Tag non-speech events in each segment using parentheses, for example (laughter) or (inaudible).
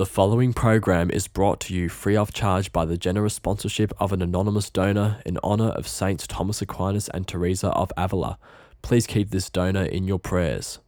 The following program is brought to you free of charge by the generous sponsorship of an anonymous donor in honor of Saints Thomas Aquinas and Teresa of Avila. Please keep this donor in your prayers.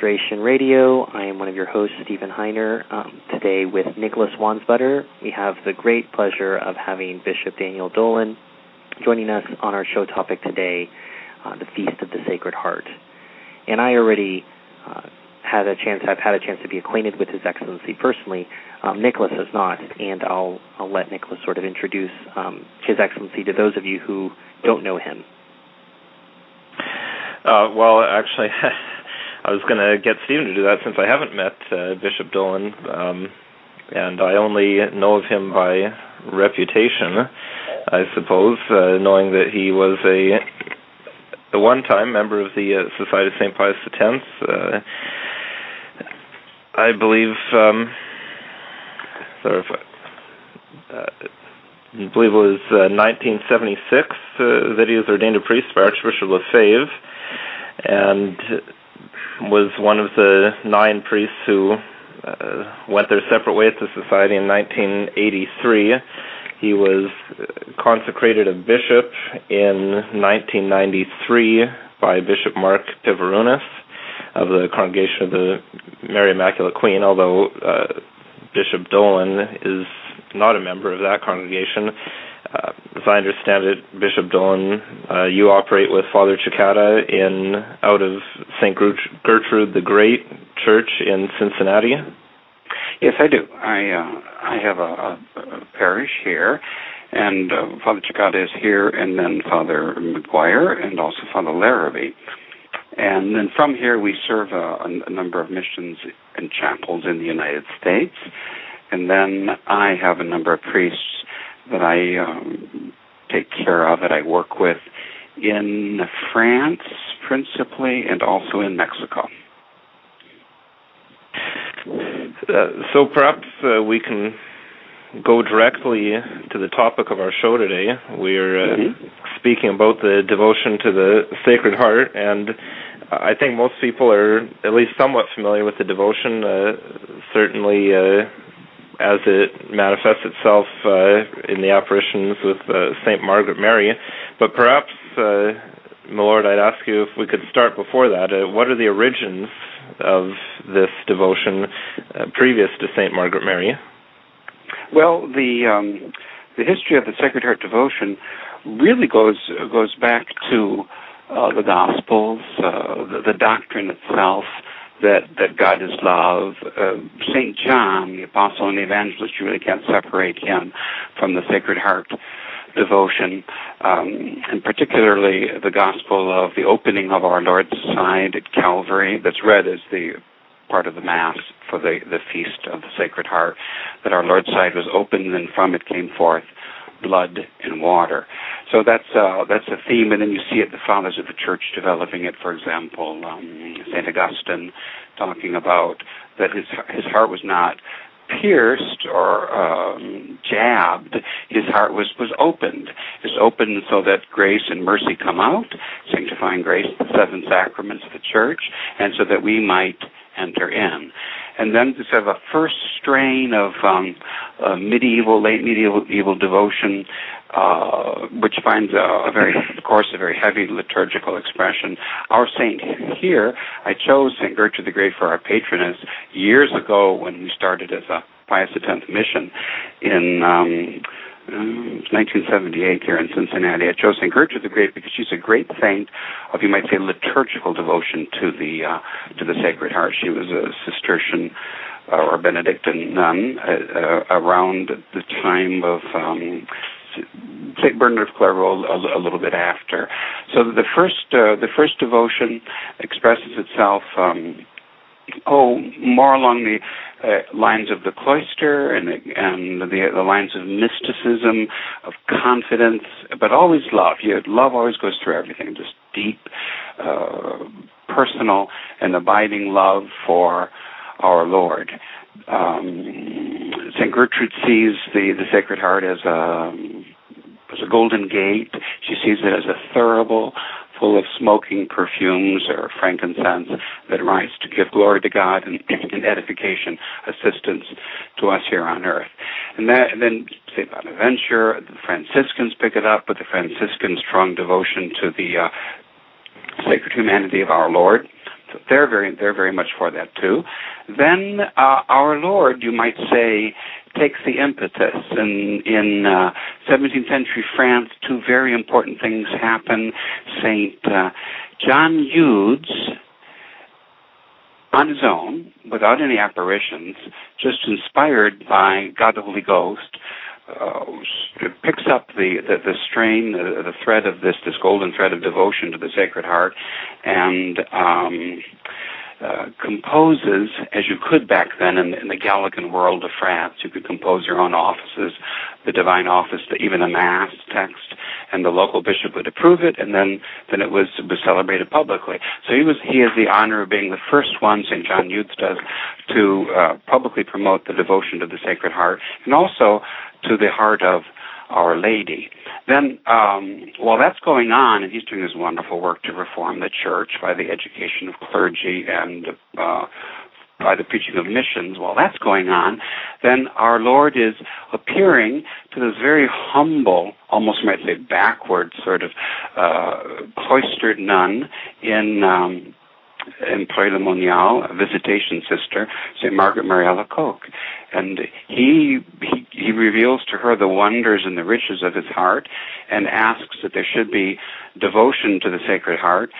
Restoration Radio. I am one of your hosts, Stephen Heiner. Um, today with Nicholas Wansbutter, we have the great pleasure of having Bishop Daniel Dolan joining us on our show topic today, uh, the Feast of the Sacred Heart. And I already uh, had a chance. I've had a chance to be acquainted with His Excellency personally. Um, Nicholas has not, and I'll I'll let Nicholas sort of introduce um, His Excellency to those of you who don't know him. Uh, well, actually, (laughs) I was going to get Stephen to do that since I haven't met uh, Bishop Dolan, um, and I only know of him by reputation, I suppose, uh, knowing that he was a, a one-time member of the uh, Society of St. Pius X. Uh, I believe, um, uh, I believe it was uh, 1976 uh, that he was ordained a priest by Archbishop Lefebvre, and was one of the nine priests who uh, went their separate ways to society in 1983. He was consecrated a bishop in 1993 by Bishop Mark Pivarunas of the Congregation of the Mary Immaculate Queen, although uh, Bishop Dolan is not a member of that congregation. Uh, as I understand it, Bishop Dolan, uh, you operate with Father Cekada in out of St. Gertrude the Great Church in Cincinnati. Yes, I do. I uh, I have a, a, parish here, and uh, Father Cekada is here, and then Father McGuire, and also Father Larrabee. And then from here, we serve a, a number of missions and chapels in the United States. And then I have a number of priests that I um, take care of, that I work with in France principally, and also in Mexico. Uh, so perhaps uh, we can go directly to the topic of our show today. We're uh, mm-hmm. speaking about the devotion to the Sacred Heart, and I think most people are at least somewhat familiar with the devotion. Uh, certainly, uh, as it manifests itself uh, in the apparitions with uh, Saint Margaret Mary. But perhaps, uh, my Lord, I'd ask you if we could start before that. Uh, what are the origins of this devotion uh, previous to Saint Margaret Mary? Well, the um, the history of the Sacred Heart devotion really goes goes back to uh, the Gospels, the, the doctrine itself that that God is love. Uh, Saint John, the apostle and the evangelist, you really can't separate him from the Sacred Heart devotion, um, and particularly the Gospel of the opening of our Lord's side at Calvary, that's read as the part of the Mass for the, the Feast of the Sacred Heart, that our Lord's side was opened and from it came forth blood and water. So that's uh, that's a theme, and then you see it the fathers of the church developing it. For example, um, Saint Augustine talking about that his his heart was not pierced or um, jabbed. His heart was was opened. It's opened so that grace and mercy come out, sanctifying grace, the seven sacraments of the church, and so that we might enter in and then to of a first strain of um, uh, medieval, late medieval devotion, uh, which finds a, a, very, of course, a very heavy liturgical expression. Our saint here, I chose Saint Gertrude the Great for our patroness years ago when we started as a Pius X mission in. Um, uh, 1978 here in Cincinnati. I chose St. Gertrude the Great because she's a great saint of, you might say, liturgical devotion to the uh, to the Sacred Heart. She was a Cistercian or Benedictine nun uh, uh, around the time of um, Saint Bernard of Clairvaux a, a, little bit after. So the first uh, the first devotion expresses itself. Um, oh, more along the uh, lines of the cloister and and the, the lines of mysticism, of confidence, but always love. You, love always goes through everything. Just deep, uh, personal, and abiding love for our Lord. Um, Saint Gertrude sees the the Sacred Heart as a as a golden gate. She sees it as a thurible full of smoking perfumes or frankincense that rise to give glory to God and, (clears throat) and edification, assistance to us here on earth. And, that, and then St. Bonaventure, the Franciscans pick it up with the Franciscan strong devotion to the uh, sacred humanity of our Lord. They're very, they're very much for that too. Then uh, our Lord, you might say, takes the impetus. And in uh, 17th century France, two very important things happen. Saint uh, John Eudes, on his own, without any apparitions, just inspired by God the Holy Ghost, uh, picks up the, the, the strain, the, the, thread of this, this golden thread of devotion to the Sacred Heart, and um, uh, composes, as you could back then in, in, the Gallican world of France. You could compose your own offices, the divine office, the, even a mass text, and the local bishop would approve it, and then, then it was, was celebrated publicly. So he was he has the honor of being the first one, St. John Eudes does, to uh, publicly promote the devotion to the Sacred Heart, and also to the heart of our Lady. Then, um, while that's going on, and he's doing his wonderful work to reform the church by the education of clergy and uh, by the preaching of missions, while that's going on, then our Lord is appearing to this very humble, almost might say backward sort of uh, cloistered nun in um, in Paray-le-Monial, a visitation sister, St. Margaret Mary Alacoque. And he, he, he reveals to her the wonders and the riches of his heart and asks that there should be devotion to the Sacred Heart,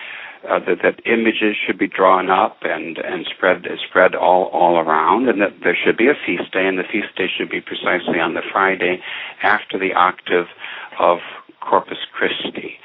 uh, that, that images should be drawn up and, and spread, spread all, all around, and that there should be a feast day, and the feast day should be precisely on the Friday after the octave of Corpus Christi.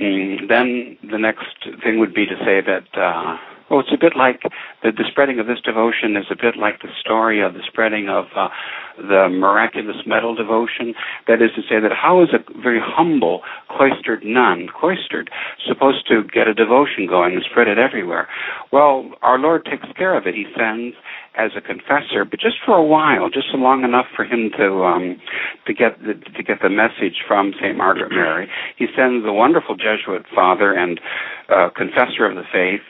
Mm, then the next thing would be to say that, uh, well, it's a bit like the, the spreading of this devotion is a bit like the story of the spreading of uh, the miraculous medal devotion. That is to say, that how is a very humble cloistered nun, cloistered, supposed to get a devotion going and spread it everywhere? Well, our Lord takes care of it. He sends as a confessor, but just for a while, just long enough for him to um, to get the, to get the message from Saint Margaret Mary. He sends a wonderful Jesuit father and uh, confessor of the faith,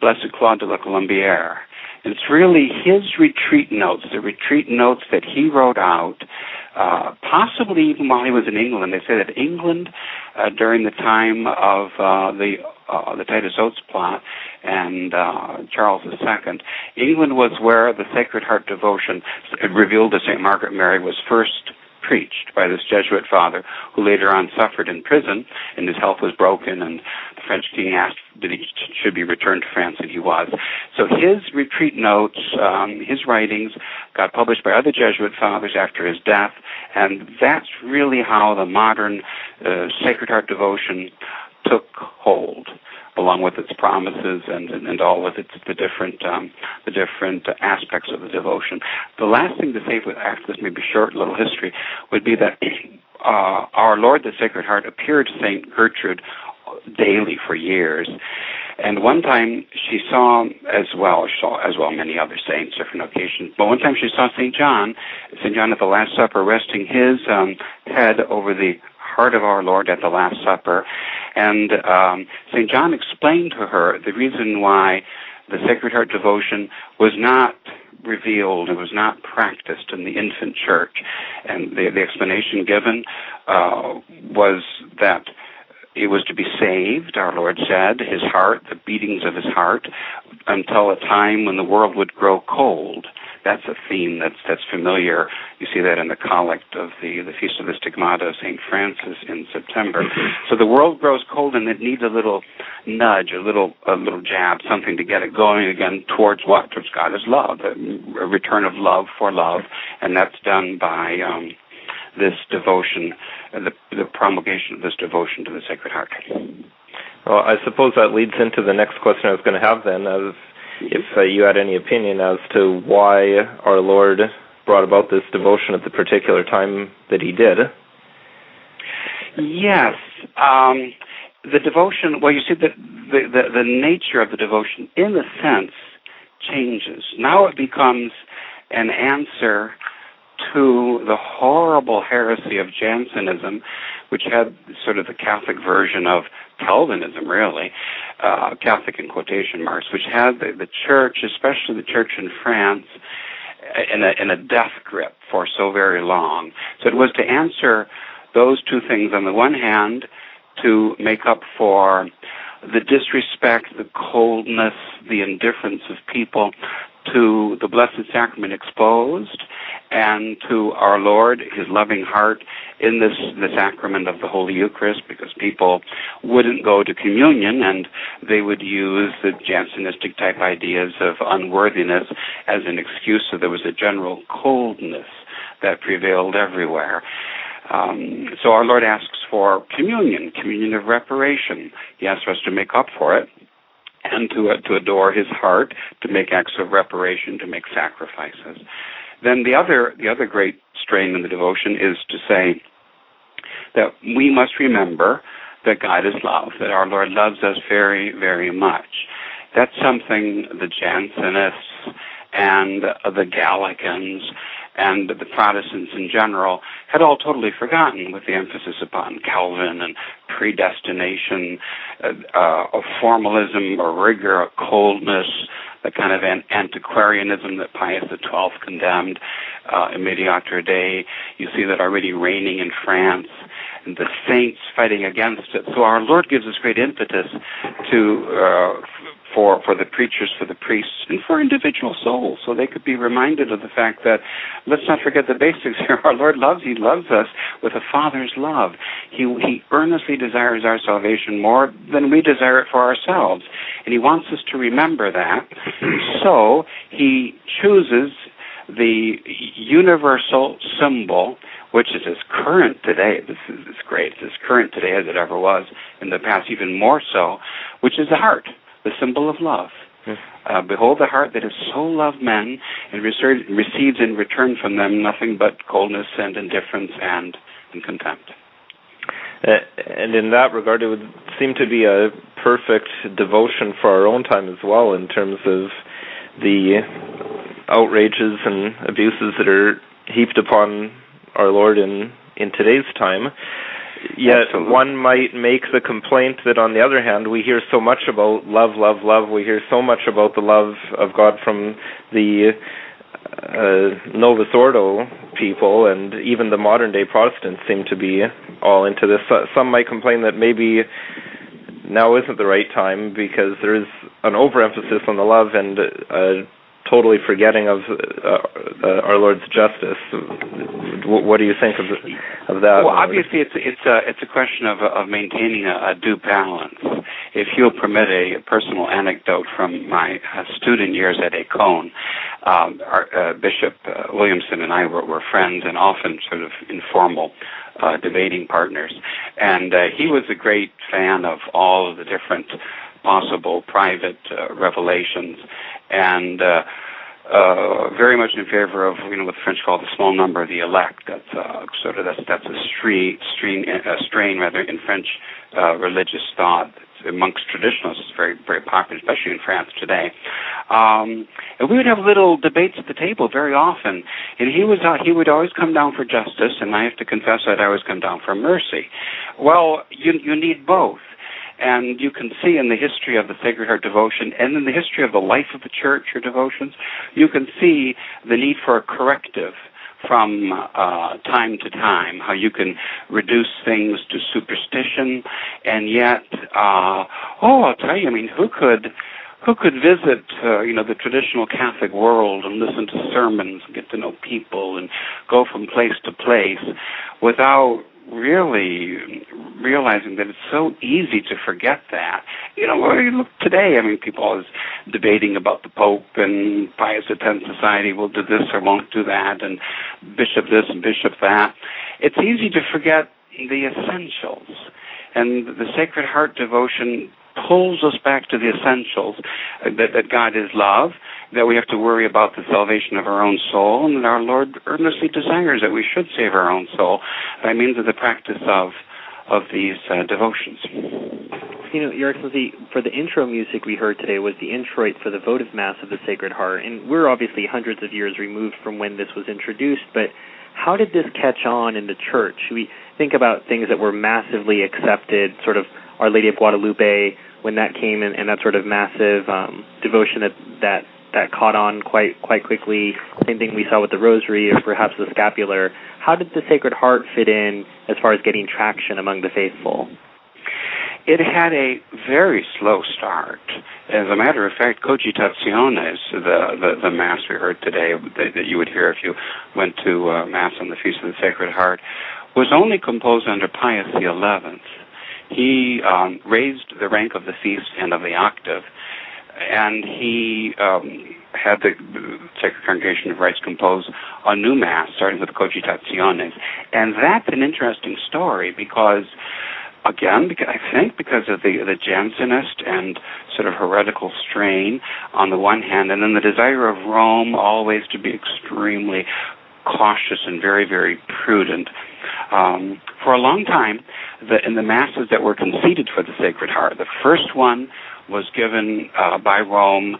Blessed Claude de la Colombière. And it's really his retreat notes, the retreat notes that he wrote out, uh, possibly even while he was in England. They say that England, uh, during the time of uh, the uh, the Titus Oates plot and uh, Charles II, England was where the Sacred Heart devotion revealed to St. Margaret Mary was first preached by this Jesuit father who later on suffered in prison and his health was broken and the French king asked that he should be returned to France and he was. So his retreat notes, um, his writings got published by other Jesuit fathers after his death and that's really how the modern uh, Sacred Heart devotion took hold along with its promises and, and, and all of its the different um, the different aspects of the devotion. The last thing to say after this maybe short little history would be that (clears throat) uh, our Lord the Sacred Heart appeared to Saint Gertrude daily for years. And one time she saw as well, saw as well many other saints, different occasions. But one time she saw Saint John, Saint John at the Last Supper, resting his um, head over the heart of our Lord at the Last Supper. And um, St. John explained to her the reason why the Sacred Heart devotion was not revealed, it was not practiced in the infant church. And the, the explanation given uh, was that it was to be saved, our Lord said, his heart, the beatings of his heart, until a time when the world would grow cold that's a theme that's that's familiar. You see that in the collect of the the Feast of the Stigmata of Saint Francis in September. So the world grows cold and it needs a little nudge, a little a little jab, something to get it going again towards what? Towards God is love, a return of love for love, and that's done by um, this devotion, uh, the, the promulgation of this devotion to the Sacred Heart. Well, I suppose that leads into the next question I was going to have then, as if uh, you had any opinion as to why our Lord brought about this devotion at the particular time that He did. Yes. Um, the devotion, well, you see, the, the, the, the nature of the devotion, in a sense, changes. Now it becomes an answer to the horrible heresy of Jansenism, which had sort of the Catholic version of Calvinism, really, uh, Catholic in quotation marks, which had the, the church, especially the church in France, in a, in a death grip for so very long. So it was to answer those two things. On the one hand, to make up for the disrespect, the coldness, the indifference of people to the Blessed Sacrament exposed and to our Lord, His loving heart in this the sacrament of the Holy Eucharist, because people wouldn't go to communion and they would use the Jansenistic type ideas of unworthiness as an excuse. So there was a general coldness that prevailed everywhere. Um, so our Lord asks for communion, communion of reparation. He asks us to make up for it and to, to adore his heart, to make acts of reparation, to make sacrifices. Then the other, the other great strain in the devotion is to say that we must remember that God is love, that our Lord loves us very, very much. That's something the Jansenists and the Gallicans and the Protestants in general had all totally forgotten with the emphasis upon Calvin and predestination, uh, uh, of formalism, a rigor, a coldness, the kind of an antiquarianism that Pius XII condemned uh, in Mediator Dei. You see that already reigning in France, and the saints fighting against it. So our Lord gives us great impetus to uh, for for the preachers, for the priests, and for individual souls, so they could be reminded of the fact that let's not forget the basics (laughs) here. Our Lord loves; He loves us with a Father's love. He He earnestly desires our salvation more than we desire it for ourselves, and He wants us to remember that. (clears throat) so He chooses the universal symbol which is as current today. This is as great. It's as current today as it ever was in the past, even more so, which is the heart the symbol of love. Uh, behold the heart that has so loved men and receives in return from them nothing but coldness and indifference and, and contempt. Uh, and in that regard, it would seem to be a perfect devotion for our own time as well, in terms of the outrages and abuses that are heaped upon our Lord in in today's time. Yet Absolutely. one might make the complaint that on the other hand we hear so much about love, love, love. We hear so much about the love of God from the uh, Novus Ordo people, and even the modern day Protestants seem to be all into this. Some might complain that maybe now isn't the right time because there is an overemphasis on the love and uh, totally forgetting of uh, uh, our Lord's justice. What do you think of of that? Well, obviously, it's it's a it's a question of of maintaining a, a due balance. If you'll permit a personal anecdote from my uh, student years at Écône, um, our uh, Bishop uh, Williamson and I were, were friends and often sort of informal uh, debating partners, and he was a great fan of all of the different possible private uh, revelations, and uh, uh, very much in favor of you know what the French call the small number of the elect. That's uh, sort of that's that's a strain, strain, a strain rather in French uh, religious thought. amongst traditionalists, very very popular, especially in France today. Um, and we would have little debates at the table very often. And he was uh, he would always come down for justice, and I have to confess that I'd always come down for mercy. Well, you you need both and you can see in the history of the Sacred Heart devotion and in the history of the life of the church or devotions, you can see the need for a corrective from uh, time to time, how you can reduce things to superstition, and yet, uh, oh, I'll tell you, I mean, who could who could visit, uh, you know, the traditional Catholic world and listen to sermons, and get to know people, and go from place to place, without really realizing that it's so easy to forget that. You know, where you look today, I mean, people always debating about the Pope and Pius X Society will do this or won't do that, and Bishop this and Bishop that. It's easy to forget the essentials. And the Sacred Heart devotion pulls us back to the essentials uh, that, that God is love, that we have to worry about the salvation of our own soul, and that our Lord earnestly desires that we should save our own soul by means of the practice of of these uh, devotions. You know, Your Excellency, for the intro music we heard today was the introit for the votive Mass of the Sacred Heart, and we're obviously hundreds of years removed from when this was introduced, but how did this catch on in the church? We think about things that were massively accepted, sort of Our Lady of Guadalupe, when that came and, and that sort of massive um, devotion that that that caught on quite quite quickly. Same thing we saw with the Rosary or perhaps the Scapular. How did the Sacred Heart fit in as far as getting traction among the faithful? It had a very slow start. As a matter of fact, Cogitationes, the, the, the Mass we heard today that, that you would hear if you went to uh, Mass on the Feast of the Sacred Heart, was only composed under Pius XI he um, raised the rank of the feast and of the octave, and he um, had the Sacred Congregation of Rites compose a new mass, starting with Cogitationes, and that's an interesting story because. Again, because I think because of the the Jansenist and sort of heretical strain on the one hand, and then the desire of Rome always to be extremely cautious and very, very prudent. Um, for a long time, the, in the masses that were conceded for the Sacred Heart, the first one was given uh, by Rome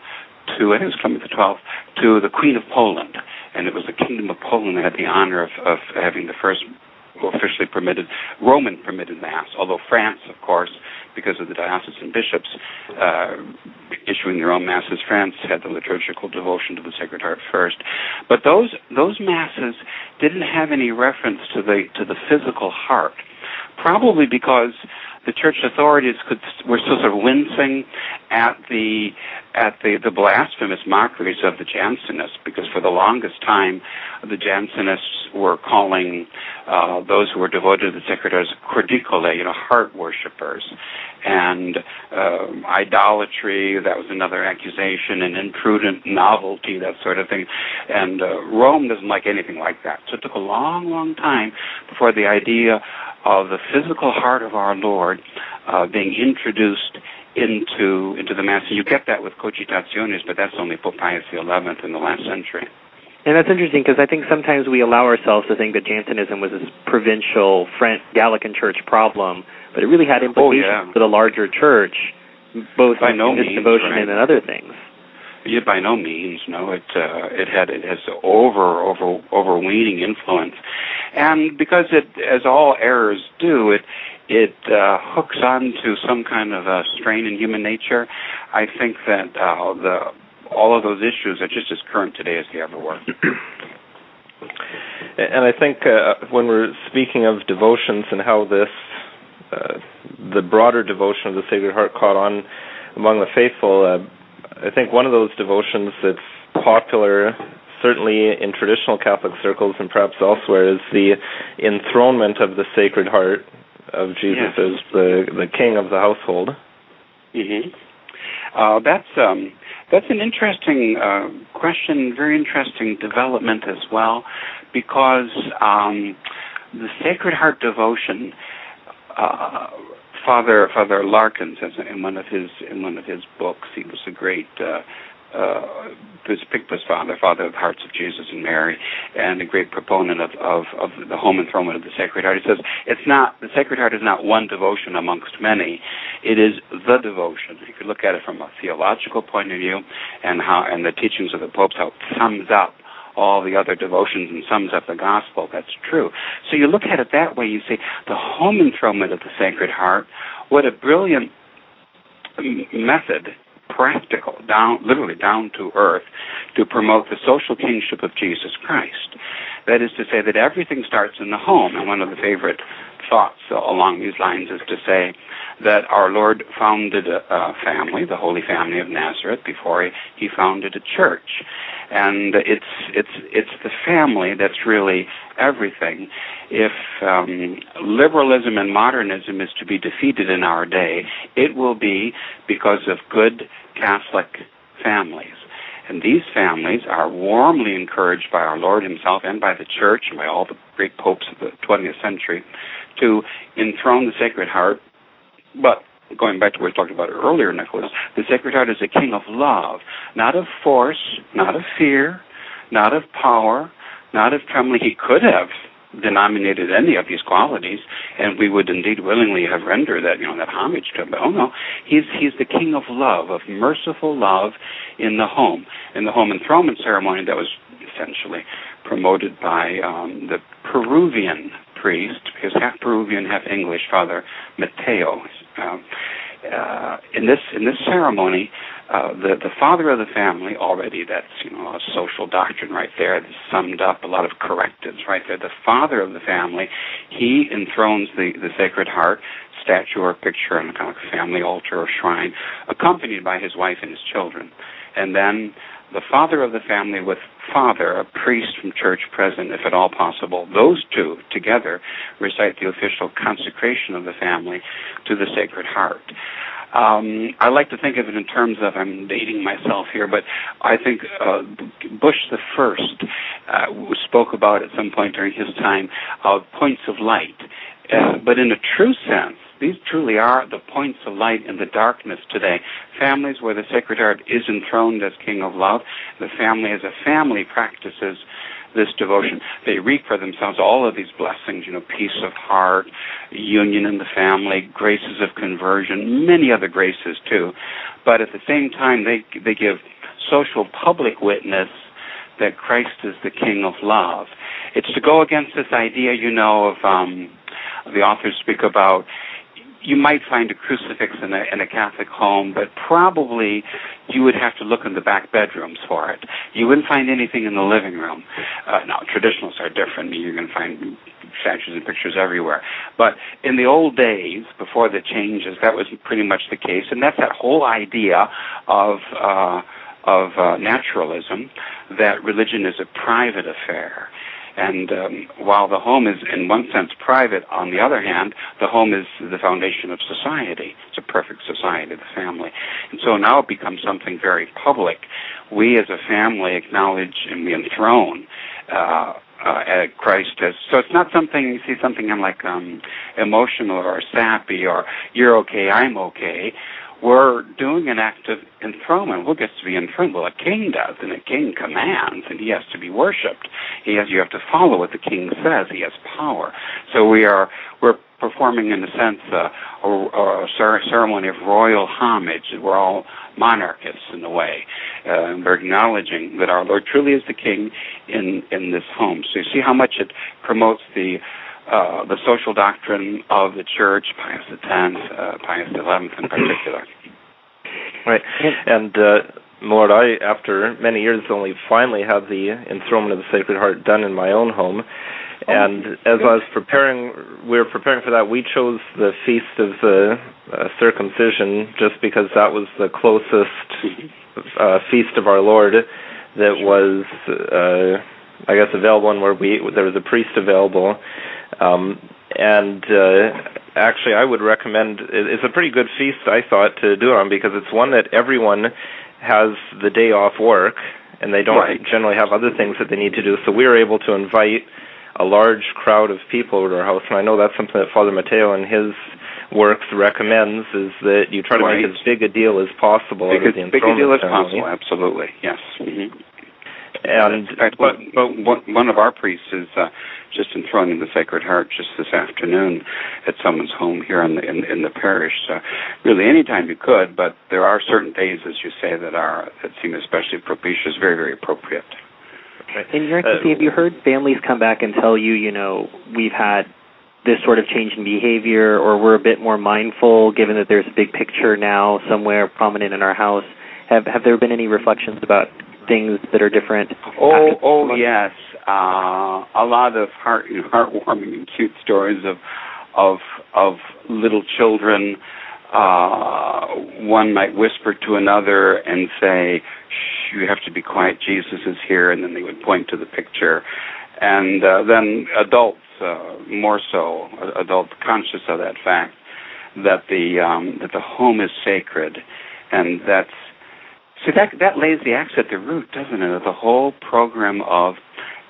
to, I think it was Clement XII, to the Queen of Poland. And it was the Kingdom of Poland that had the honor of, of having the first officially permitted, Roman permitted Mass, although France, of course, because of the diocesan bishops uh, issuing their own masses, France had the liturgical devotion to the Sacred Heart first. But those those masses didn't have any reference to the to the physical heart, probably because the church authorities could were still sort of wincing at the at the, the blasphemous mockeries of the Jansenists, because for the longest time the Jansenists were calling uh, those who were devoted to the sacred as cordicole, you know, heart worshippers, and uh, idolatry. That was another accusation, and imprudent novelty, that sort of thing. And uh, Rome doesn't like anything like that. So it took a long, long time before the idea of the physical heart of our Lord uh, being introduced into into the mass. And you get that with cogitationes, but that's only Pope Pius XI in the last century. And that's interesting because I think sometimes we allow ourselves to think that Jansenism was this provincial French Gallican church problem, but it really had implications oh, yeah. for the larger church, both by in no means, devotion right. and in other things. Yeah, by no means. No, it uh, it had it has over over overweening influence, and because it, as all errors do, it it uh, hooks onto some kind of a strain in human nature. I think that uh, the all of those issues are just as current today as they ever were. (clears throat) And I think uh, when we're speaking of devotions and how this, uh, the broader devotion of the Sacred Heart caught on among the faithful, uh, I think one of those devotions that's popular, certainly in traditional Catholic circles and perhaps elsewhere, is the enthronement of the Sacred Heart of Jesus Yes. as the the King of the household. hmm Uh, that's um, that's an interesting uh, question, very interesting development as well, because um, the Sacred Heart devotion, uh, Father Father Larkins, as in one of his in one of his books, he was a great. Uh, Picpus father, father of the hearts of Jesus and Mary, and a great proponent of, of, of the home enthronement of the Sacred Heart. He says it's not the Sacred Heart is not one devotion amongst many; it is the devotion. You could look at it from a theological point of view, and how and the teachings of the popes how it sums up all the other devotions and sums up the gospel. That's true. So you look at it that way. You say the home enthronement of the Sacred Heart. What a brilliant method practical, down literally down to earth, to promote the social kingship of Jesus Christ. That is to say that everything starts in the home. And one of the favorite thoughts along these lines is to say that our Lord founded a, family, the Holy Family of Nazareth, before he, he founded a church. And it's it's it's the family that's really everything. If um, liberalism and modernism is to be defeated in our day, it will be because of good Catholic families. And these families are warmly encouraged by our Lord Himself and by the Church and by all the great popes of the 20th century to enthrone the Sacred Heart. But going back to what we talked about earlier, Nicholas, the Sacred Heart is a king of love, not of force, not of fear, not of power, not of trembling. He could have denominated any of these qualities, and we would indeed willingly have rendered that, you know, that homage to him. But oh no, he's he's the king of love, of merciful love in the home. In the home enthronement ceremony that was essentially promoted by um, the Peruvian priest, because half Peruvian, half English, Father Mateo. Um, uh, in this in this ceremony, uh, the the father of the family already that's you know a social doctrine right there that's summed up a lot of correctives right there. The father of the family, he enthrones the the Sacred Heart statue or picture on a kind of family altar or shrine, accompanied by his wife and his children, and then the father of the family with father, a priest from church present, if at all possible, those two together recite the official consecration of the family to the Sacred Heart. Um, I like to think of it in terms of I'm dating myself here, but I think uh, Bush the first uh, spoke about at some point during his time of points of light, uh, but in a true sense, these truly are the points of light in the darkness today. Families where the Sacred Heart is enthroned as King of Love, the family as a family practices this devotion. They reap for themselves all of these blessings, you know, peace of heart, union in the family, graces of conversion, many other graces too. But at the same time, they they give social public witness that Christ is the King of love. It's to go against this idea, you know, of um, the authors speak about you might find a crucifix in a, in a Catholic home, but probably you would have to look in the back bedrooms for it. You wouldn't find anything in the living room. Uh, now, traditionalists are different. You're going to find statues and pictures everywhere. But in the old days, before the changes, that was pretty much the case, and that's that whole idea of uh, of uh, naturalism that religion is a private affair and um, while the home is, in one sense, private, on the other hand, the home is the foundation of society. It's a perfect society, the family. And so now it becomes something very public. We as a family acknowledge and we enthrone uh, uh, Christ as so it's not something you see something I'm like um, emotional or sappy or you're okay I'm okay we're doing an act of enthronement. Who gets to be enthroned? Well, a king does, and a king commands, and he has to be worshipped. He has. You have to follow what the king says. He has power. So we are. We're performing, in a sense, uh, a, a ceremony of royal homage. We're all monarchists in a way. Uh, we're acknowledging that our Lord truly is the king in in this home. So you see how much it promotes the uh, the social doctrine of the Church, Pius X, uh, Pius XI in (clears throat) particular. Right, and uh, Lord, I, after many years, only finally had the enthronement of the Sacred Heart done in my own home. Oh, and as I was preparing, we were preparing for that. We chose the feast of the uh, circumcision just because that was the closest uh, feast of our Lord that was, uh, I guess, available, and where we there was a priest available. Um, and uh, actually, I would recommend. It's a pretty good feast, I thought, to do it on because it's one that everyone has the day off work, and they don't right. generally have other things that they need to do. So we were able to invite a large crowd of people over to our house, and I know that's something that Father Mateo and his works recommends is that you try to right. make as big a deal as possible. Big, out of the big a deal as possible, absolutely, yes. Mm-hmm. And in fact, but, but one of our priests is uh, just enthroning the Sacred Heart just this afternoon at someone's home here in the in, in the parish. So really, anytime you could, but there are certain days, as you say, that are that seem especially propitious, very very appropriate. And your uh, have you heard families come back and tell you, you know, we've had this sort of change in behavior, or we're a bit more mindful, given that there's a big picture now somewhere prominent in our house? have have there been any reflections about things that are different? Oh, oh yes, uh, a lot of heart and (laughs) heartwarming and cute stories of of of little children. Uh, one might whisper to another and say, "Shh, you have to be quiet. Jesus is here," and then they would point to the picture. And uh, then adults, uh, more so, adults conscious of that fact that the um, that the home is sacred, and that's see that that lays the axe at the root, doesn't it? Of the whole program of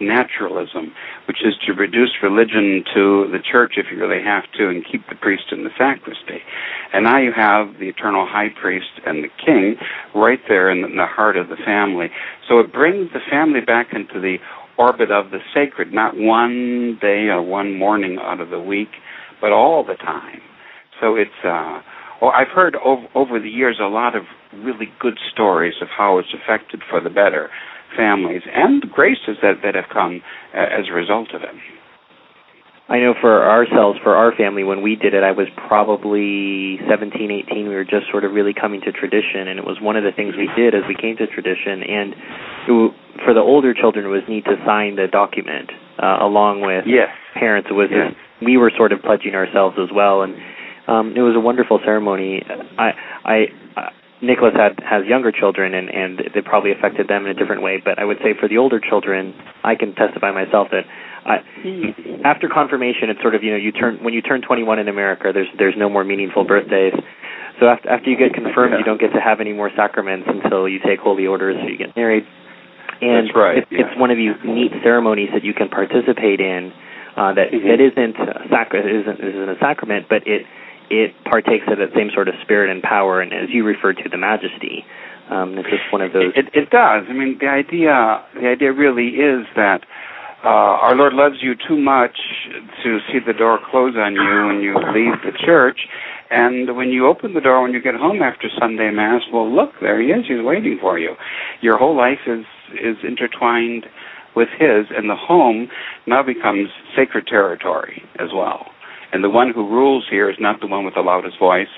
naturalism, which is to reduce religion to the church if you really have to, and keep the priest in the sacristy. And now you have the eternal high priest and the king right there in the heart of the family. So it brings the family back into the orbit of the sacred, not one day or one morning out of the week, but all the time. So it's uh well, I've heard over, over the years a lot of really good stories of how it's affected for the better families and graces that that have come uh, as a result of it. I know for ourselves, for our family, when we did it, I was probably 17, 18. We were just sort of really coming to tradition, and it was one of the things we did as we came to tradition. And it, for the older children, it was neat to sign the document uh, along with yes. parents. It was yes. we were sort of pledging ourselves as well, and um, it was a wonderful ceremony. I, I, uh, Nicholas had has younger children, and and it probably affected them in a different way. But I would say for the older children, I can testify myself that I, after confirmation, it's sort of you know you turn when you turn 21 in America, there's there's no more meaningful birthdays. So after after you get confirmed, you don't get to have any more sacraments until you take holy orders or you get married. And That's right. It, yeah. it's one of these neat ceremonies that you can participate in uh, that mm-hmm. that isn't a sac- isn't isn't a sacrament, but it it partakes of that same sort of spirit and power, and as you referred to, the majesty. Um, it's just one of those. It, it does. I mean, the idea the idea really is that uh, our Lord loves you too much to see the door close on you when you leave the church. And when you open the door when you get home after Sunday Mass, well, look, there he is. He's waiting for you. Your whole life is is intertwined with his, and the home now becomes sacred territory as well. And the one who rules here is not the one with the loudest voice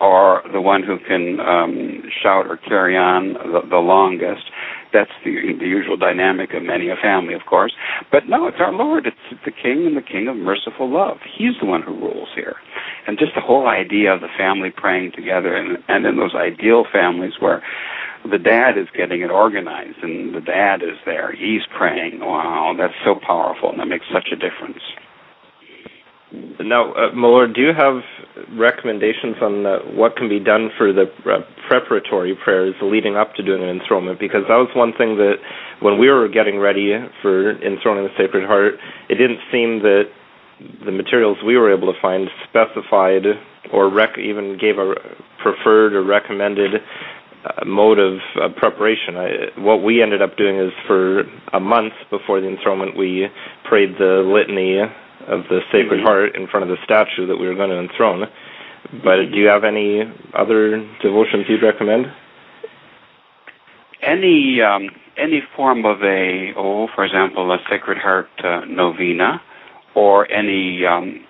or the one who can um, shout or carry on the, the longest. That's the, the usual dynamic of many a family, of course. But no, it's our Lord. It's the King and the King of merciful love. He's the one who rules here. And just the whole idea of the family praying together, and, and in those ideal families where the dad is getting it organized and the dad is there, he's praying. Wow, that's so powerful, and that makes such a difference. Now, uh, Malord, do you have recommendations on uh, what can be done for the uh, preparatory prayers leading up to doing an enthronement? Because that was one thing that when we were getting ready for enthroning the Sacred Heart, it didn't seem that the materials we were able to find specified or rec- even gave a preferred or recommended uh, mode of uh, preparation. I, what we ended up doing is for a month before the enthronement, we prayed the litany of the Sacred mm-hmm. Heart in front of the statue that we were going to enthrone. But do you have any other devotions you'd recommend? Any um, any form of a oh, for example, a Sacred Heart uh, novena, or any um,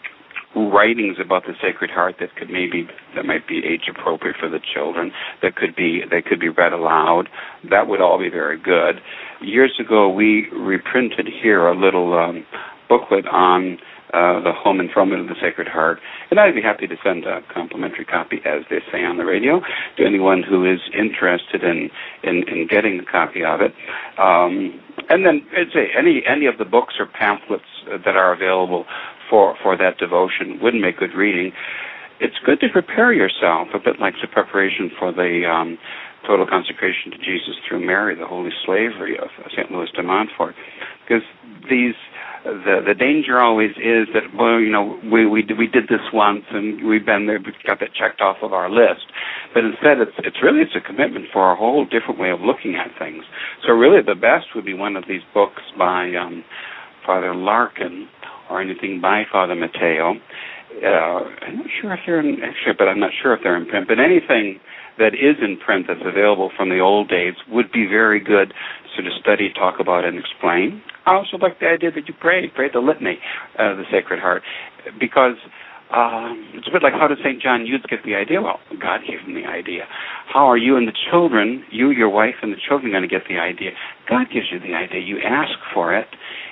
writings about the Sacred Heart that could maybe that might be age appropriate for the children that could be that could be read aloud. That would all be very good. Years ago, we reprinted here a little um, booklet on uh, the home enthronement of the Sacred Heart, and I'd be happy to send a complimentary copy, as they say on the radio, to anyone who is interested in in, in getting a copy of it. Um, and then, I'd say any any of the books or pamphlets that are available for for that devotion would make good reading. It's good to prepare yourself, a bit like the preparation for the um, total consecration to Jesus through Mary, the holy slavery of St. Louis de Montfort, because these the the danger always is that well you know we we we did this once and we've been there we've got that checked off of our list. But instead it's it's really it's a commitment for a whole different way of looking at things. So really the best would be one of these books by um Father Larkin or anything by Father Mateo. Uh, I'm not sure if they're in actually but I'm not sure if they're in print. But anything that is in print that's available from the old days would be very good to study, talk about, and explain. I also like the idea that you pray, pray the litany, uh, the Sacred Heart, because uh, it's a bit like how did St. John Eudes get the idea? Well, God gave him the idea. How are you and the children, you, your wife, and the children going to get the idea? God gives you the idea. You ask for it,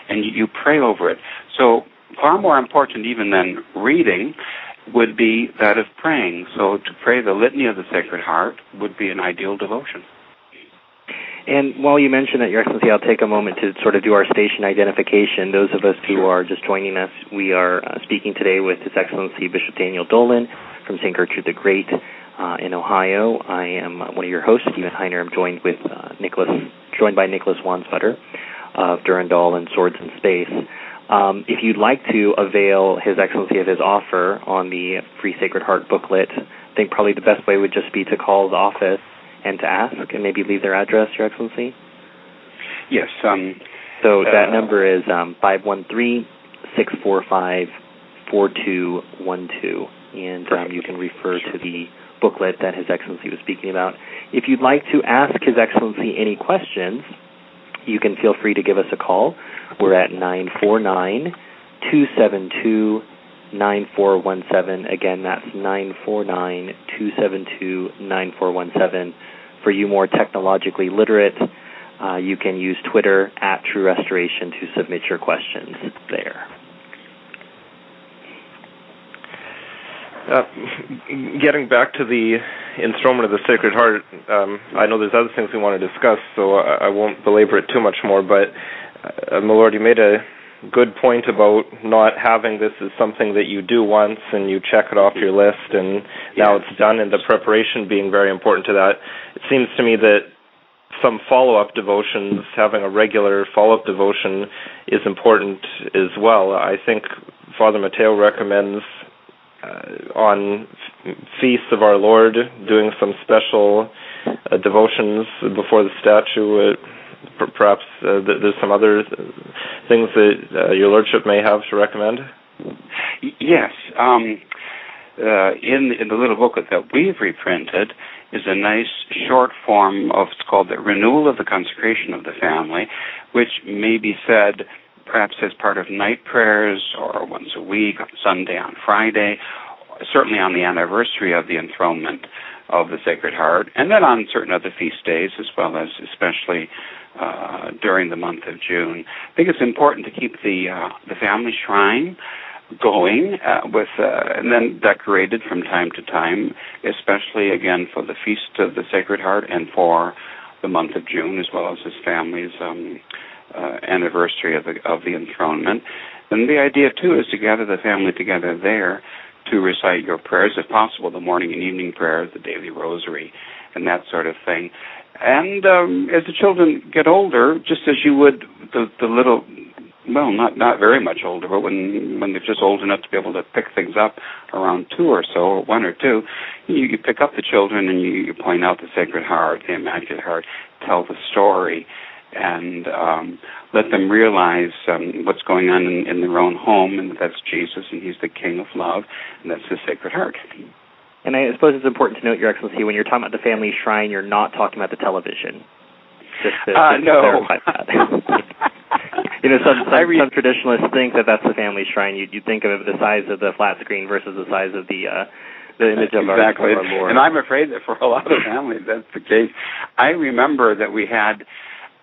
and you, you pray over it. So far more important even than reading would be that of praying. So to pray the Litany of the Sacred Heart would be an ideal devotion. And while you mentioned that, Your Excellency, I'll take a moment to sort of do our station identification. Those of us who are just joining us, we are uh, speaking today with His Excellency Bishop Daniel Dolan from St. Gertrude the Great uh, in Ohio. I am one of your hosts, Stephen Heiner. I'm joined with uh, Nicholas, joined by Nicholas Wansbutter of Durandal and Swords in Space. Um, if you'd like to avail His Excellency of his offer on the Free Sacred Heart booklet, I think probably the best way would just be to call the office and to ask and maybe leave their address, Your Excellency? Yes. Um, so that uh, number is um, 513 645 4212. And um, you can refer to the booklet that His Excellency was speaking about. If you'd like to ask His Excellency any questions, you can feel free to give us a call. We're at 949 272 9417. Again, that's 949 272 9417. For you more technologically literate, uh, you can use Twitter at True Restoration to submit your questions there. Uh, getting back to the enthronement of the Sacred Heart, um, I know there's other things we want to discuss, so I, I won't belabor it too much more. But, uh, my Lord, you made a good point about not having this as something that you do once and you check it off your list and now it's done and the preparation being very important to that. It seems to me that some follow-up devotions, having a regular follow-up devotion is important as well. I think Father Mateo recommends uh, on feasts of our Lord doing some special uh, devotions before the statue. Uh, perhaps uh, there's some other things that uh, your lordship may have to recommend. Yes, um, uh, in in the little booklet that we've reprinted is a nice short form of it's called the renewal of the consecration of the family, which may be said perhaps as part of night prayers or once a week, on Sunday, on Friday, certainly on the anniversary of the enthronement of the Sacred Heart, and then on certain other feast days as well as especially uh, during the month of June. I think it's important to keep the uh, the family shrine going uh, with uh, and then decorated from time to time, especially again for the feast of the Sacred Heart and for the month of June, as well as his family's um, uh, anniversary of the of the enthronement. And the idea too is to gather the family together there to recite your prayers, if possible, the morning and evening prayers, the daily rosary, and that sort of thing. And um, as the children get older, just as you would the, the little, well, not not very much older, but when when they're just old enough to be able to pick things up around two or so, or one or two, you, you pick up the children and you, you point out the Sacred Heart, the Immaculate Heart, tell the story, and um, let them realize um, what's going on in, in their own home, and that's Jesus, and He's the King of Love, and that's the Sacred Heart. And I suppose it's important to note, Your Excellency, when you're talking about the family shrine, you're not talking about the television. Just to, uh, just no. that. (laughs) (laughs) you know, some some, re- some, traditionalists think that that's the family shrine. You you think of the size of the flat screen versus the size of the uh, the image of exactly. our, of our Lord. And I'm afraid that for a lot of families that's the case. I remember that we had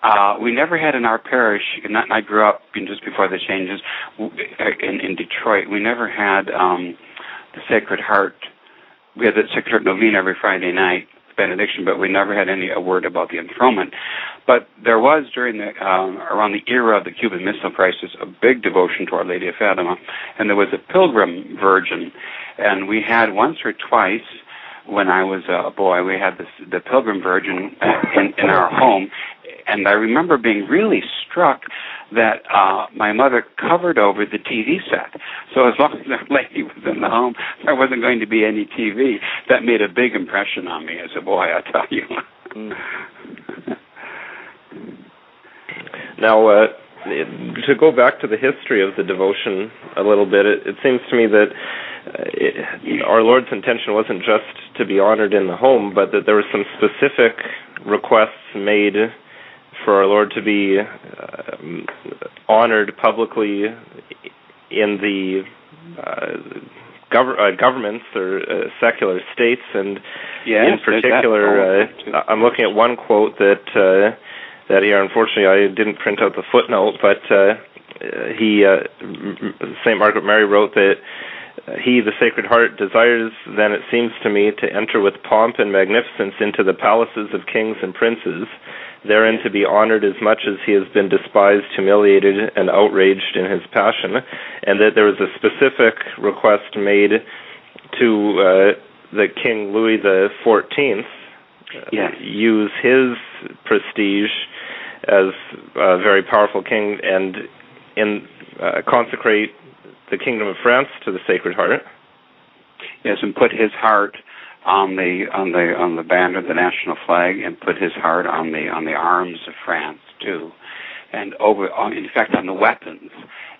uh, we never had in our parish, and I grew up just before the changes in, in Detroit. We never had um, the Sacred Heart we had the Sacred Heart Novena every Friday night benediction, but we never had any a word about the enthronement. But there was during the um, around the era of the Cuban Missile Crisis a big devotion to Our Lady of Fatima, and there was a Pilgrim Virgin, and we had once or twice when I was a boy, we had this the Pilgrim Virgin in, in our home, and I remember being really struck that uh, my mother covered over the TV set. So as long as that (laughs) lady was in the home, there wasn't going to be any TV. That made a big impression on me as a boy. I tell you. (laughs) now, uh, to go back to the history of the devotion a little bit, it, it seems to me that uh, it, our Lord's intention wasn't just to be honored in the home, but that there were some specific requests made for our Lord to be uh, honored publicly in the uh, gov- uh, governments or uh, secular states, and yes, in particular, uh, I'm looking at one quote that uh, that here. Unfortunately, I didn't print out the footnote, but uh, he uh, Saint Margaret Mary wrote that he, the Sacred Heart, desires, then it seems to me, to enter with pomp and magnificence into the palaces of kings and princes, therein to be honored as much as he has been despised, humiliated, and outraged in his passion, and that there was a specific request made to uh, the King Louis the Fourteenth uh, yes. use his prestige as a very powerful king and in uh, consecrate the Kingdom of France to the Sacred Heart. Yes, and put his heart on the on the on the banner, the national flag, and put his heart on the on the arms of France too, and over uh, in fact on the weapons.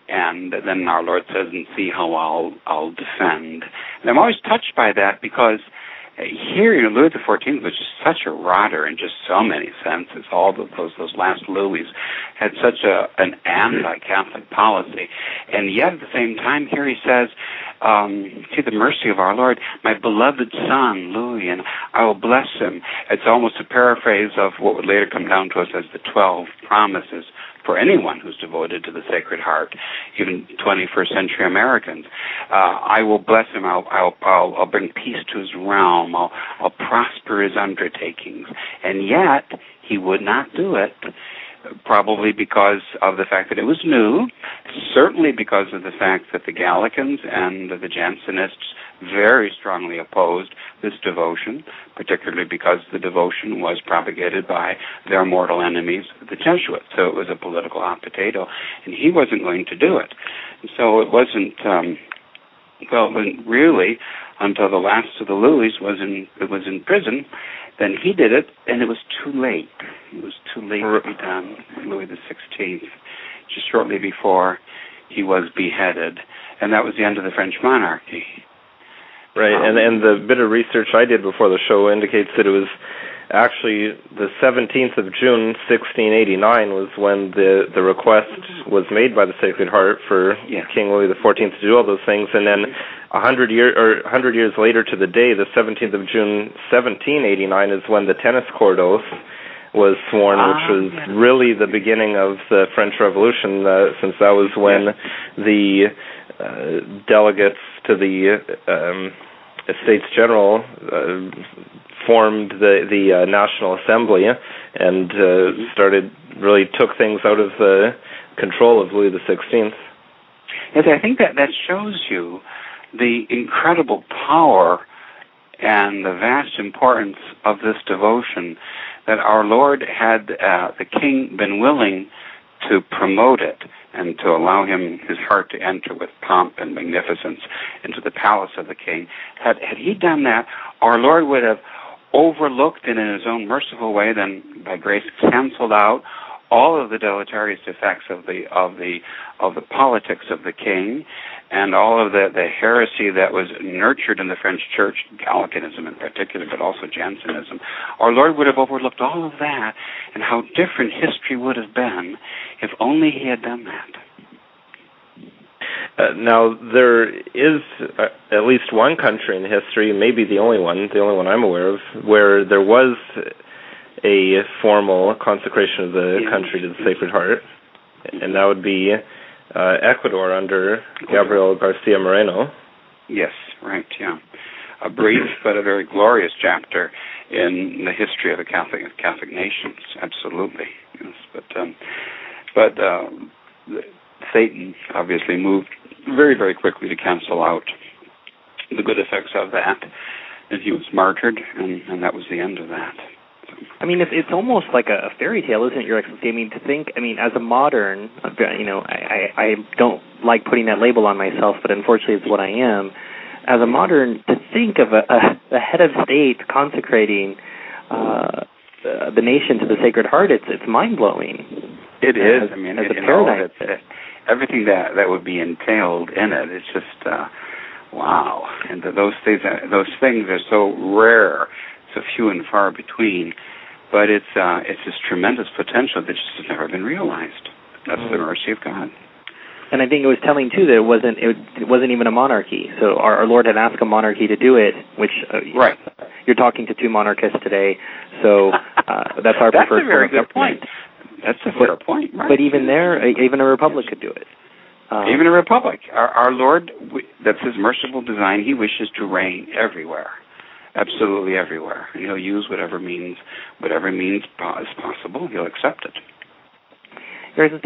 And then our Lord says, "And see how I'll I'll defend." And I'm always touched by that because here, you know, Louis XIV was just such a rotter in just so many senses. All the, those those last Louis had such a an anti-Catholic policy, and yet at the same time, here he says, um, "See the mercy of our Lord, my beloved son Louis, and I will bless him." It's almost a paraphrase of what would later come down to us as the Twelve Promises for anyone who's devoted to the Sacred Heart, even 21st century Americans. Uh, I will bless him. I'll, I'll, I'll, I'll bring peace to his realm. I'll, I'll prosper his undertakings. And yet, he would not do it probably because of the fact that it was new, certainly because of the fact that the Gallicans and the Jansenists very strongly opposed this devotion, particularly because the devotion was propagated by their mortal enemies, the Jesuits. So it was a political hot potato, and he wasn't going to do it. So it wasn't, um, well, really until the last of the Louis was in was in prison. Then he did it, and it was too late. It was too late to be done. Louis the Sixteenth, just shortly before he was beheaded, and that was the end of the French monarchy. Right, um, and and the bit of research I did before the show indicates that it was actually the 17th of June 1689 was when the the request was made by the Sacred Heart for yeah. King Louis XIV to do all those things, and then a hundred year or hundred years later to the day, the 17th of June 1789 is when the tennis court oath was sworn, ah, which was yeah. really the beginning of the French Revolution, uh, since that was when the uh, delegates to the um, Estates General uh, formed the the uh, National Assembly and uh, started really took things out of the control of Louis the Sixteenth. Yes, I think that that shows you the incredible power and the vast importance of this devotion. That our Lord had uh, the King been willing to promote it and to allow him his heart to enter with pomp and magnificence into the palace of the king. Had had he done that, our Lord would have overlooked and in his own merciful way, then by grace canceled out all of the deleterious effects of the of the of the politics of the king and all of the, the heresy that was nurtured in the French church, Gallicanism in particular, but also Jansenism, our Lord would have overlooked all of that and how different history would have been if only he had done that. Uh, now, there is uh, at least one country in history, maybe the only one, the only one I'm aware of, where there was a formal consecration of the yeah. country to the Sacred Heart, and that would be uh, Ecuador under Gabriel Garcia Moreno. Yes, right, yeah. A brief but a very glorious chapter in the history of the Catholic Catholic nations. Absolutely, yes. But um, but uh, Satan obviously moved very very quickly to cancel out the good effects of that, and he was martyred, and, and that was the end of that. I mean, it's it's almost like a, fairy tale, isn't it, Your Excellency? I mean, to think, I mean, as a modern, you know, I, I, I don't like putting that label on myself, but unfortunately, it's what I am. As a modern, to think of a, a, a head of state consecrating uh, the nation to the Sacred Heart, it's it's mind blowing. It is. As, I mean, as it, a paradigm. Know, it's, everything that that would be entailed in it. It's just. uh Wow, and those things, those things are so rare few and far between. But it's uh, it's this tremendous potential that just has never been realized. That's mm. the mercy of God. and I think it was telling too that it wasn't it, it wasn't even a monarchy. So our, our Lord had asked a monarchy to do it, which uh, right. You're talking to two monarchists today, so uh, (laughs) that's our that's preferred a very good point. That's a fair point. Right. But even there, even a republic could do it. Um, even a republic. Our, our Lord, that's His merciful design. He wishes to reign everywhere, absolutely everywhere, He'll use whatever means, whatever means is possible. He'll accept it.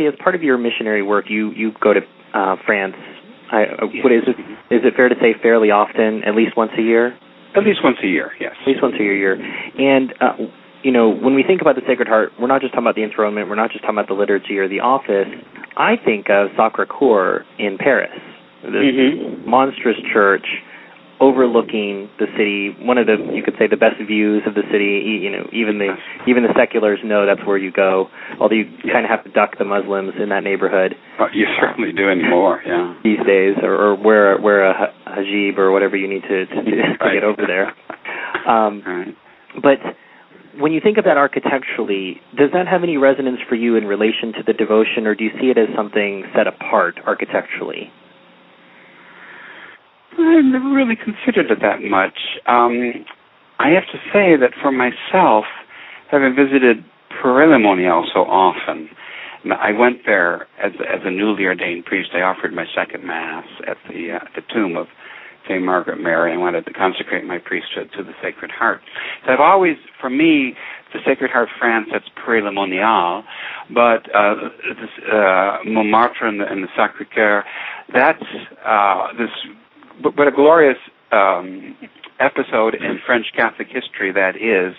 as part of your missionary work, you you go to uh, France. I, uh, what is it? Is it fair to say fairly often, at least once a year? At least once a year, yes. At least once a year. And uh, you know, when we think about the Sacred Heart, we're not just talking about the enthronement, we're not just talking about the liturgy or the office. I think of Sacre Coeur in Paris, this mm-hmm. monstrous church overlooking the city. One of the you could say the best views of the city. You know, even the even the seculars know that's where you go. Although you kind of have to duck the Muslims in that neighborhood. Uh, you certainly do anymore, yeah. These days, or, or wear wear a hijab or whatever you need to to, to, right. get over there. Um, right. But when you think of that architecturally, does that have any resonance for you in relation to the devotion, or do you see it as something set apart architecturally? I've never really considered it that much. Um, I have to say that for myself, having visited Paray-le-Monial so often, I went there as as a newly ordained priest. I offered my second mass at the uh, the tomb of St. Margaret Mary. I wanted to consecrate my priesthood to the Sacred Heart. So I've always, for me, the Sacred Heart France, that's Paray-le-Monial, but uh, this, uh, Montmartre and the, the Sacré-Cœur, that's uh, this, but, but a glorious um, episode in French Catholic history that is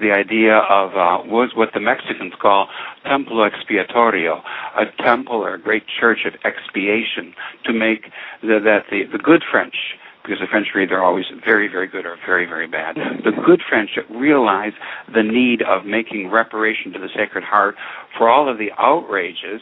the idea of uh, was what the Mexicans call templo expiatorio, a temple or a great church of expiation to make the, that the, the good French because the French are either always very, very good or very, very bad. The good French realize the need of making reparation to the Sacred Heart for all of the outrages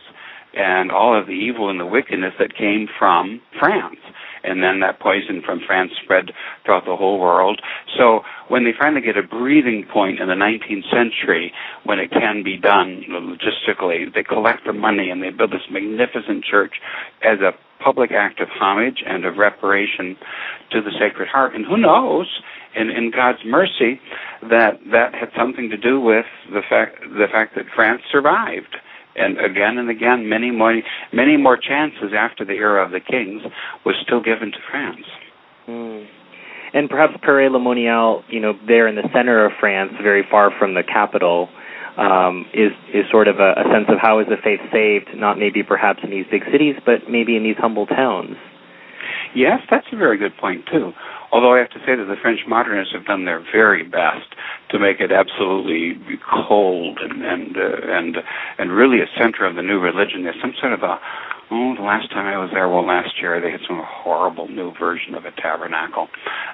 and all of the evil and the wickedness that came from France. And then that poison from France spread throughout the whole world. So when they finally get a breathing point in the 19th century, when it can be done logistically, they collect the money and they build this magnificent church as a public act of homage and of reparation to the Sacred Heart. And who knows, in, in God's mercy, that that had something to do with the fact the fact that France survived. And again and again, many more many more chances after the era of the kings was still given to France. Mm. And perhaps Paray-le-Monial, you know, there in the center of France, very far from the capital, um, is is sort of a, a sense of how is the faith saved, not maybe perhaps in these big cities, but maybe in these humble towns. Yes, that's a very good point too. Although I have to say that the French modernists have done their very best to make it absolutely cold and and uh, and and really a center of the new religion. There's some sort of a oh, the last time I was there, well, last year they had some horrible new version of a tabernacle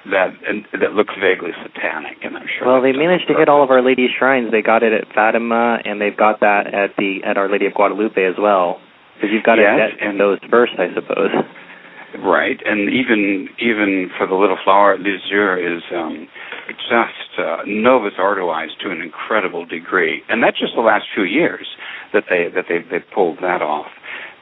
that and, that looks vaguely satanic, and I'm sure. Well, they managed to hit all of Our Lady's shrines. They got it at Fatima, and they've got that at the at Our Lady of Guadalupe as well. Because you've got yes, it and those first, I suppose. Right, and even even for the little flower at is um, just uh, novus ordoized to an incredible degree, and that's just the last few years that they that they they pulled that off.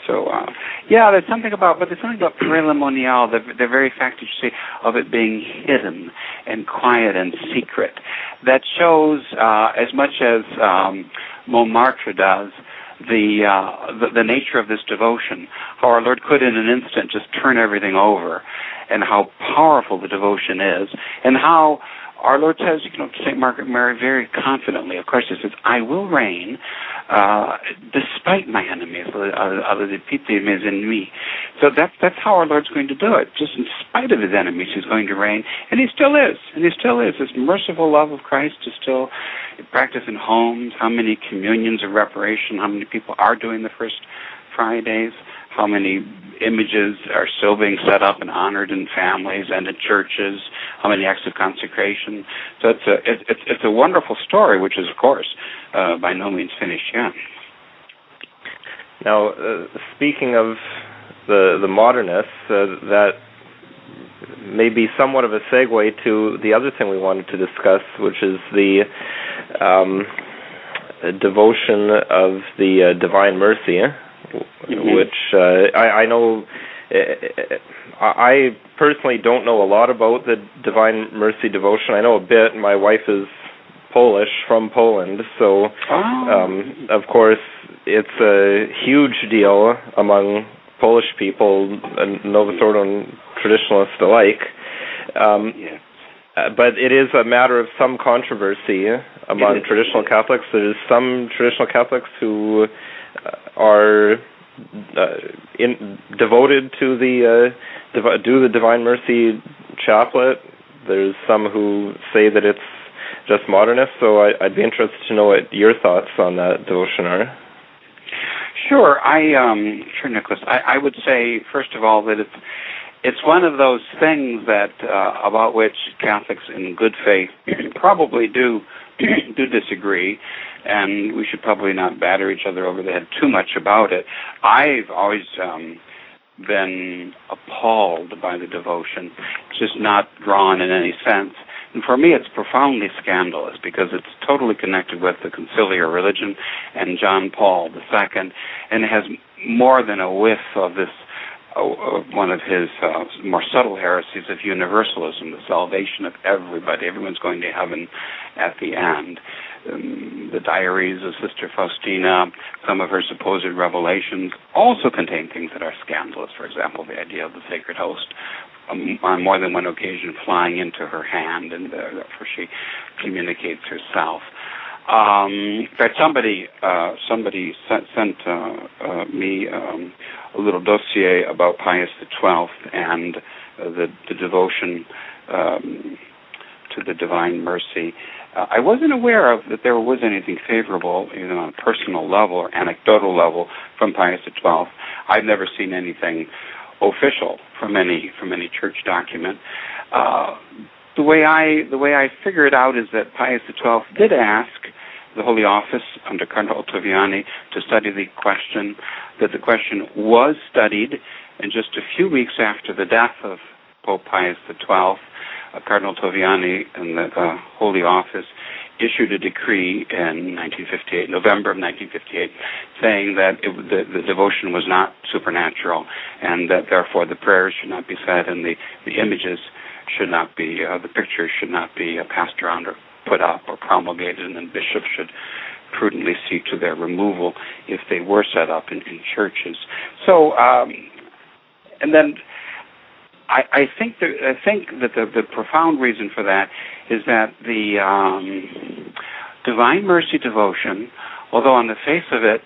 So uh, yeah, there's something about, but there's something about Paray-le-Monial, the, the very fact that you say of it being hidden and quiet and secret, that shows uh, as much as um, Montmartre does the, uh, the the nature of this devotion, how our Lord could in an instant just turn everything over, and how powerful the devotion is, and how our Lord says, you know, to St. Margaret Mary very confidently, of course, he says, I will reign uh, despite my enemies, other the people in me. So that's, that's how our Lord's going to do it. Just in spite of his enemies, he's going to reign. And he still is. And he still is. This merciful love of Christ is still practiced in homes. How many communions of reparation, how many people are doing the first Fridays how many images are still being set up and honored in families and in churches, how many acts of consecration. So it's a it's it's a wonderful story, which is of course uh, by no means finished yet. Now, uh, speaking of the the modernists, uh, that may be somewhat of a segue to the other thing we wanted to discuss, which is the um, devotion of the uh, Divine Mercy mm-hmm. which uh, I, I know. Uh, I personally don't know a lot about the Divine Mercy devotion. I know a bit. My wife is Polish from Poland, so oh. um, of course it's a huge deal among Polish people, and Novus Ordo traditionalists alike. Um, yeah. Uh, but it is a matter of some controversy among traditional Catholics. There's some traditional Catholics who uh, are uh, in, devoted to the uh, div- do the Divine Mercy chaplet. There's some who say that it's just modernist. So I, would be interested to know what your thoughts on that devotion are. Sure, I um, sure, Nicholas. I, I would say first of all that it's it's one of those things that uh, about which Catholics in good faith (clears throat) probably do (clears throat) do disagree, and we should probably not batter each other over the head too much about it. I've always um, been appalled by the devotion, It's just not drawn in any sense. And for me, it's profoundly scandalous because it's totally connected with the conciliar religion and John Paul II, and it has more than a whiff of this one of his uh, more subtle heresies of universalism, the salvation of everybody. Everyone's going to heaven at the end. Um, the diaries of Sister Faustina, some of her supposed revelations, also contain things that are scandalous. For example, the idea of the sacred host um, on more than one occasion flying into her hand, and uh, therefore she communicates herself. Um, in fact, somebody uh, somebody sent, sent uh, uh, me um, a little dossier about Pius XII and uh, the, the devotion um, to the Divine Mercy. Uh, I wasn't aware of that there was anything favorable, either on a personal level or anecdotal level, from Pius XII. I've never seen anything official from any from any church document. Uh, the way I the way I figure it out is that Pius XII did ask the Holy Office under Cardinal Ottaviani to study the question. That the question was studied, and just a few weeks after the death of Pope Pius XII, uh, Cardinal Ottaviani and the uh, Holy Office issued a decree in 1958, November of 1958, saying that it, the, the, devotion was not supernatural, and that therefore the prayers should not be said, and the, the images should not be, uh, the pictures should not be uh, passed around or put up or promulgated, and then bishops should prudently see to their removal if they were set up in, in churches. So, um, and then I, I think that I think that the, the profound reason for that is that the um, Divine Mercy devotion, although on the face of it,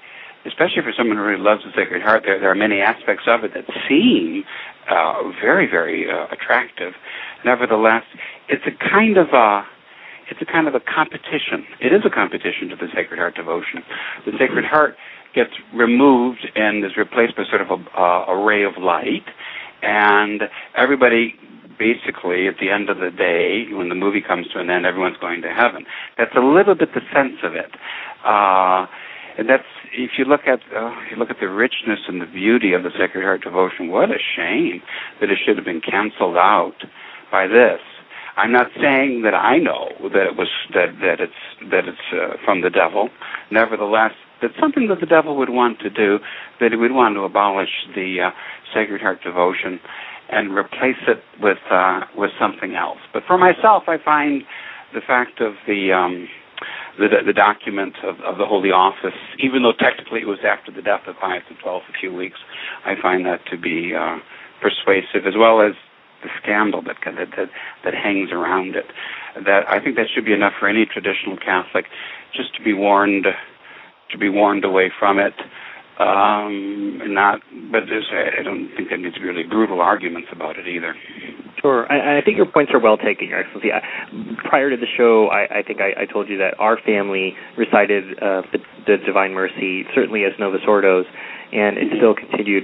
especially for someone who really loves the Sacred Heart, there there are many aspects of it that seem uh, very very uh, attractive. Nevertheless, it's a kind of a it's a kind of a competition. It is a competition to the Sacred Heart devotion. The Sacred Heart gets removed and is replaced by sort of a, a ray of light, and everybody basically at the end of the day, when the movie comes to an end, everyone's going to heaven. That's a little bit the sense of it. Uh, and that's if you look at uh, you look at the richness and the beauty of the Sacred Heart devotion. What a shame that it should have been canceled out by this. I'm not saying that I know that it was that that it's that it's uh, from the devil. Nevertheless, that's something that the devil would want to do. That he would want to abolish the uh, Sacred Heart devotion and replace it with uh, with something else. But for myself, I find the fact of the um, the, the document of, of the Holy Office, even though technically it was after the death of Pius XII, a few weeks, I find that to be uh, persuasive, as well as the scandal that, that that that hangs around it. That I think that should be enough for any traditional Catholic, just to be warned, to be warned away from it. Um, not, but I don't think there needs to be really brutal arguments about it either. Sure, I, I think your points are well taken, Your Excellency. I, prior to the show, I, I think I, I told you that our family recited uh, the, the Divine Mercy, certainly as Novus Ordos, and it still continued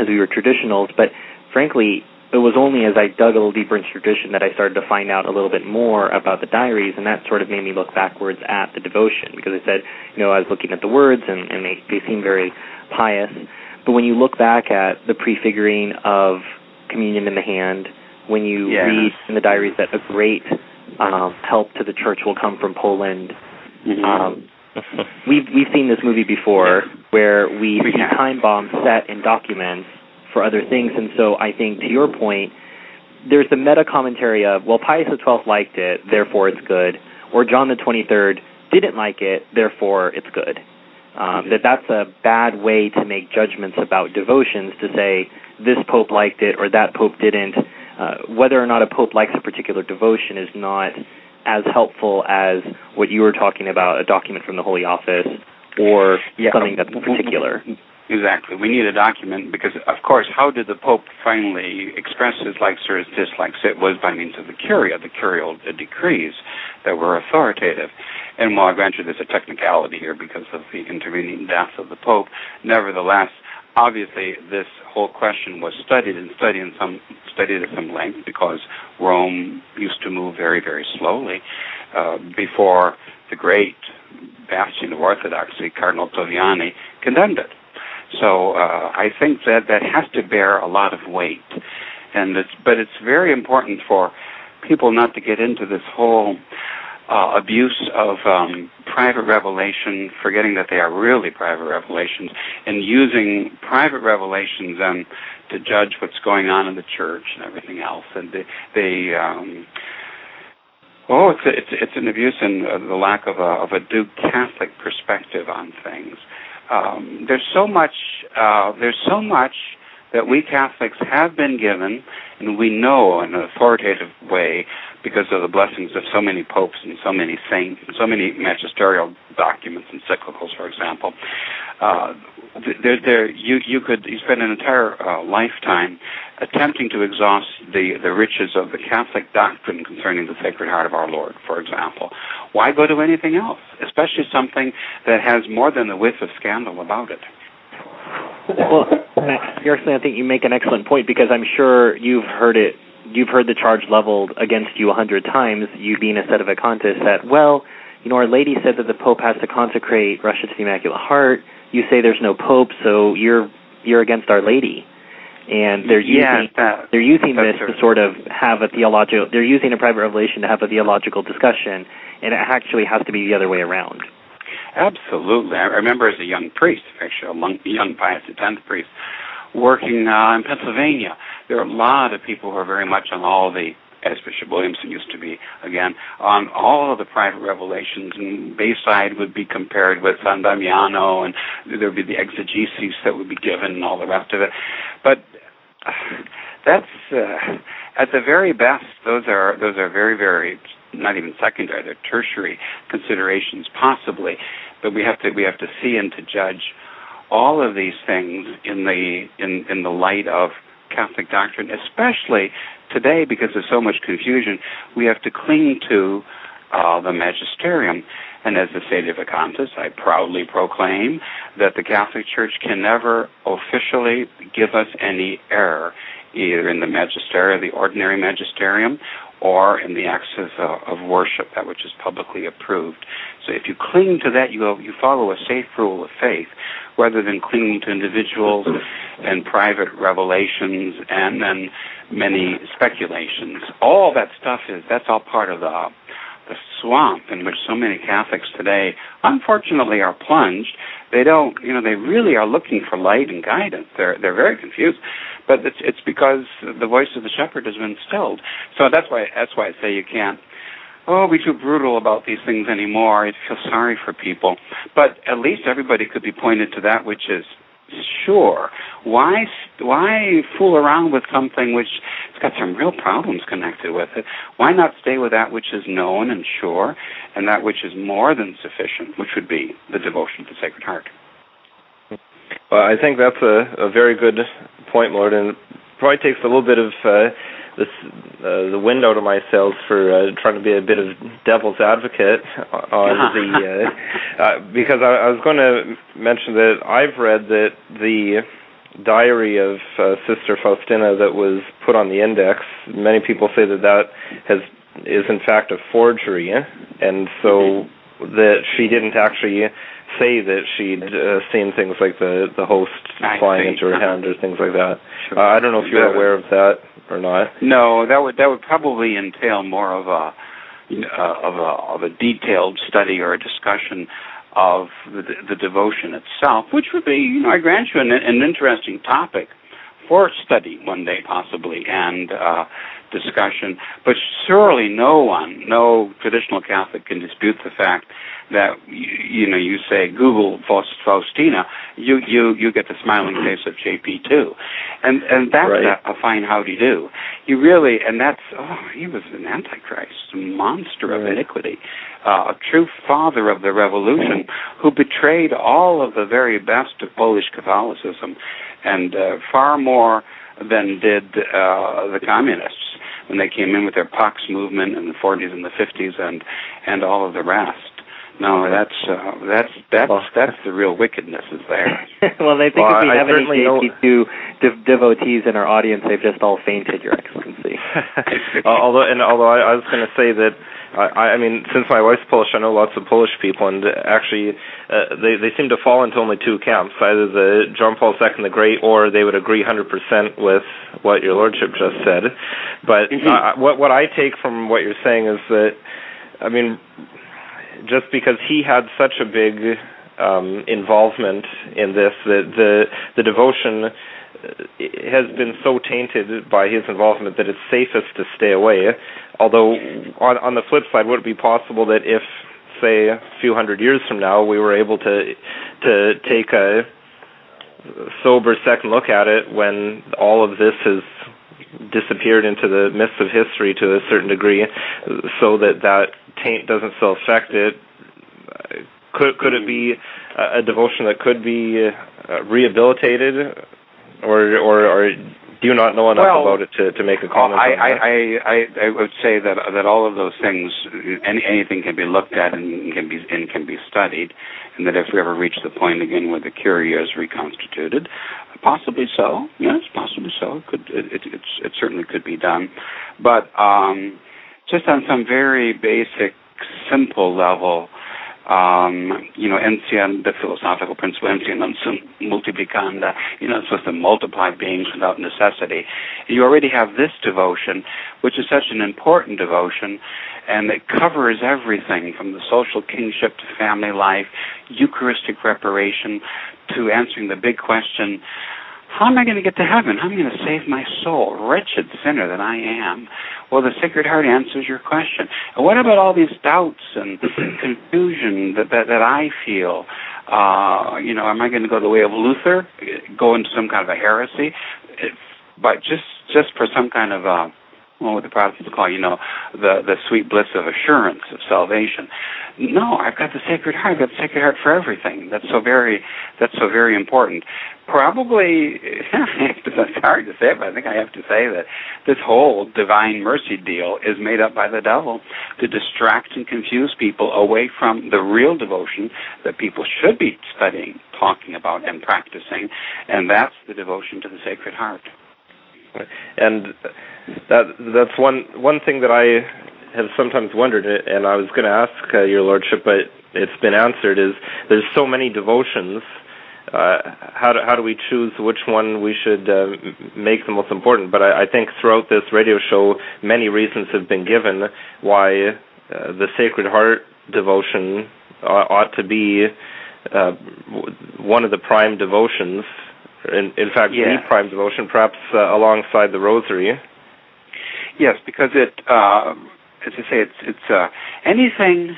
as we were traditionals. But frankly, it was only as I dug a little deeper into tradition that I started to find out a little bit more about the diaries, and that sort of made me look backwards at the devotion because I said, you know, I was looking at the words and, and they, they seem very pious. But when you look back at the prefiguring of communion in the hand, when you yes. read in the diaries that a great um, help to the church will come from Poland, mm-hmm. um, (laughs) we've we've seen this movie before where we, see time bombs set in documents for other things, and so I think to your point, there's the meta commentary of well, Pius XII liked it, therefore it's good, or John the Twenty Third didn't like it, therefore it's good. Um, that that's a bad way to make judgments about devotions to say this pope liked it or that pope didn't. Uh, whether or not a pope likes a particular devotion is not as helpful as what you were talking about, a document from the Holy Office or Yeah. something that's particular. Exactly. We need a document because, of course, how did the Pope finally express his likes or his dislikes? It was by means of the Curia, the curial decrees that were authoritative. And while I grant you there's a technicality here because of the intervening death of the Pope, nevertheless, obviously this whole question was studied and studied in some studied at some length because Rome used to move very, very slowly uh, before the great bastion of orthodoxy, Cardinal Ottaviani, condemned it. So uh, I think that that has to bear a lot of weight, and it's but it's very important for people not to get into this whole uh, abuse of um, private revelation, forgetting that they are really private revelations, and using private revelations then to judge what's going on in the church and everything else, and they. they um, Oh, it's a, it's it's an abuse and uh, the lack of a of a due Catholic perspective on things um, there's so much uh, there's so much that we Catholics have been given, and we know in an authoritative way because of the blessings of so many popes and so many saints and so many magisterial documents, and encyclicals, for example. Uh, there, there, you you could you spend an entire uh, lifetime attempting to exhaust the the riches of the Catholic doctrine concerning the Sacred Heart of our Lord, for example. Why go to anything else, especially something that has more than the whiff of scandal about it? Well, seriously, I think you make an excellent point because I'm sure you've heard it. You've heard the charge leveled against you a hundred times. You being a sedevacantist, that well, you know, Our Lady said that the Pope has to consecrate Russia to the Immaculate Heart. You say there's no Pope, so you're you're against Our Lady, and they're Yeah, using that- they're using this true. to sort of have a theological. They're using a private revelation to have a theological discussion, and it actually has to be the other way around. Absolutely. I remember as a young priest, actually a young, Pius X priest, working uh, in Pennsylvania. There are a lot of people who are very much on all the, as Bishop Williamson used to be, again, on all of the private revelations. And Bayside would be compared with San Damiano, and there would be the exegesis that would be given and all the rest of it. But uh, that's uh, at the very best. Those are those are very very not even secondary. They're tertiary considerations, possibly. But we have to we have to see and to judge all of these things in the in in the light of Catholic doctrine, especially today because there's so much confusion. We have to cling to uh, the magisterium. And as the Sedevacantist, I proudly proclaim that the Catholic Church can never officially give us any error, either in the magisterium, the ordinary magisterium, or in the acts of, uh, of worship, that which is publicly approved. So if you cling to that, you, you follow a safe rule of faith, rather than clinging to individuals and private revelations and then many speculations. All that stuff is, that's all part of the the swamp in which so many Catholics today, unfortunately, are plunged. They don't, you know, they really are looking for light and guidance. They're they're very confused, but it's it's because the voice of the shepherd has been stilled. So that's why that's why I say you can't. Oh, be too brutal about these things anymore. I feel sorry for people, but at least everybody could be pointed to that which is sure. Why why fool around with something which has got some real problems connected with it? Why not stay with that which is known and sure, and that which is more than sufficient, which would be the devotion to the Sacred Heart? Well, I think that's a, a very good point, Lord, and probably takes a little bit of uh, this uh, the window to of my sails for uh, trying to be a bit of devil's advocate on the uh, (laughs) uh, because I, I was going to mention that I've read that the diary of uh, Sister Faustina that was put on the index. Many people say that that has is in fact a forgery, and so that she didn't actually say that she'd uh, seen things like the the host I flying see. into her Uh-huh. hand or things like that. Sure. Uh, I don't know if you're aware of that or not. No, that would that would probably entail more of a uh, of a of a detailed study or a discussion of the, the devotion itself, which would be, you know, I grant you, an, an interesting topic for study one day possibly and uh, discussion. But surely no one, no traditional Catholic can dispute the fact that you, you know you say Google Faustina, you you you get the smiling face of JP2, and and that's right. a, a fine howdy do. You really and that's oh he was an antichrist, a monster of iniquity, uh, a true father of the revolution who betrayed all of the very best of Polish Catholicism, and uh, far more than did uh, the communists when they came in with their Pax movement in the 40s and the 50s and and all of the rest. No, that's uh, that's that's well, that's the real wickedness is there. (laughs) well, I think well, if we I have any JP2 dev- devotees in our audience, they've just all fainted, Your Excellency. (laughs) although, and although I, I was going to say that I, I mean, since my wife's Polish, I know lots of Polish people, and actually, uh, they they seem to fall into only two camps: either the John Paul II the Great, or they would agree 100% with what your lordship just said. But mm-hmm. uh, what what I take from what you're saying is that, I mean, just because he had such a big um, involvement in this, that the the devotion has been so tainted by his involvement that it's safest to stay away. Although, on, on the flip side, would it be possible that if, say, a few hundred years from now, we were able to to take a sober second look at it when all of this has disappeared into the mists of history to a certain degree, so that that taint doesn't still affect it? Could could it be a devotion that could be uh, rehabilitated or or, or do you not know enough well, about it to, to make a comment? I, I, I, I, I would say that that all of those things, any, anything can be looked at and can be and can be studied, and that if we ever reach the point again where the curia is reconstituted, possibly so. Yes, possibly so. It could it, it, it's, it certainly could be done, but um, just on some very basic, simple level um, you know, Ensian, the philosophical principle, Ensian multiplicanda, you know, it's supposed to multiply beings without necessity. You already have this devotion, which is such an important devotion, and it covers everything from the social kingship to family life, Eucharistic reparation, to answering the big question, how am I going to get to heaven? How am I going to save my soul? Wretched sinner that I am. Well, the Sacred Heart answers your question. And what about all these doubts and (clears throat) confusion that, that, that I feel? Uh, you know, am I going to go the way of Luther, go into some kind of a heresy? But just just for some kind of uh, what the Protestants call, you know, the the sweet bliss of assurance of salvation. No, I've got the Sacred Heart. I've got the Sacred Heart for everything. That's so very that's so very important. Probably, (laughs) it's hard to say, but I think I have to say that this whole divine mercy deal is made up by the devil to distract and confuse people away from the real devotion that people should be studying, talking about, and practicing, and that's the devotion to the Sacred Heart. And that that's one one thing that I have sometimes wondered, and I was going to ask uh, your lordship, but it's been answered. Is there's so many devotions. Uh, how do how do we choose which one we should uh, make the most important? But I, I think throughout this radio show, many reasons have been given why uh, the Sacred Heart devotion ought to be uh, one of the prime devotions in, in fact, yeah. the prime devotion, perhaps uh, alongside the Rosary. Yes, because it, uh, as I say, it's it's uh, anything.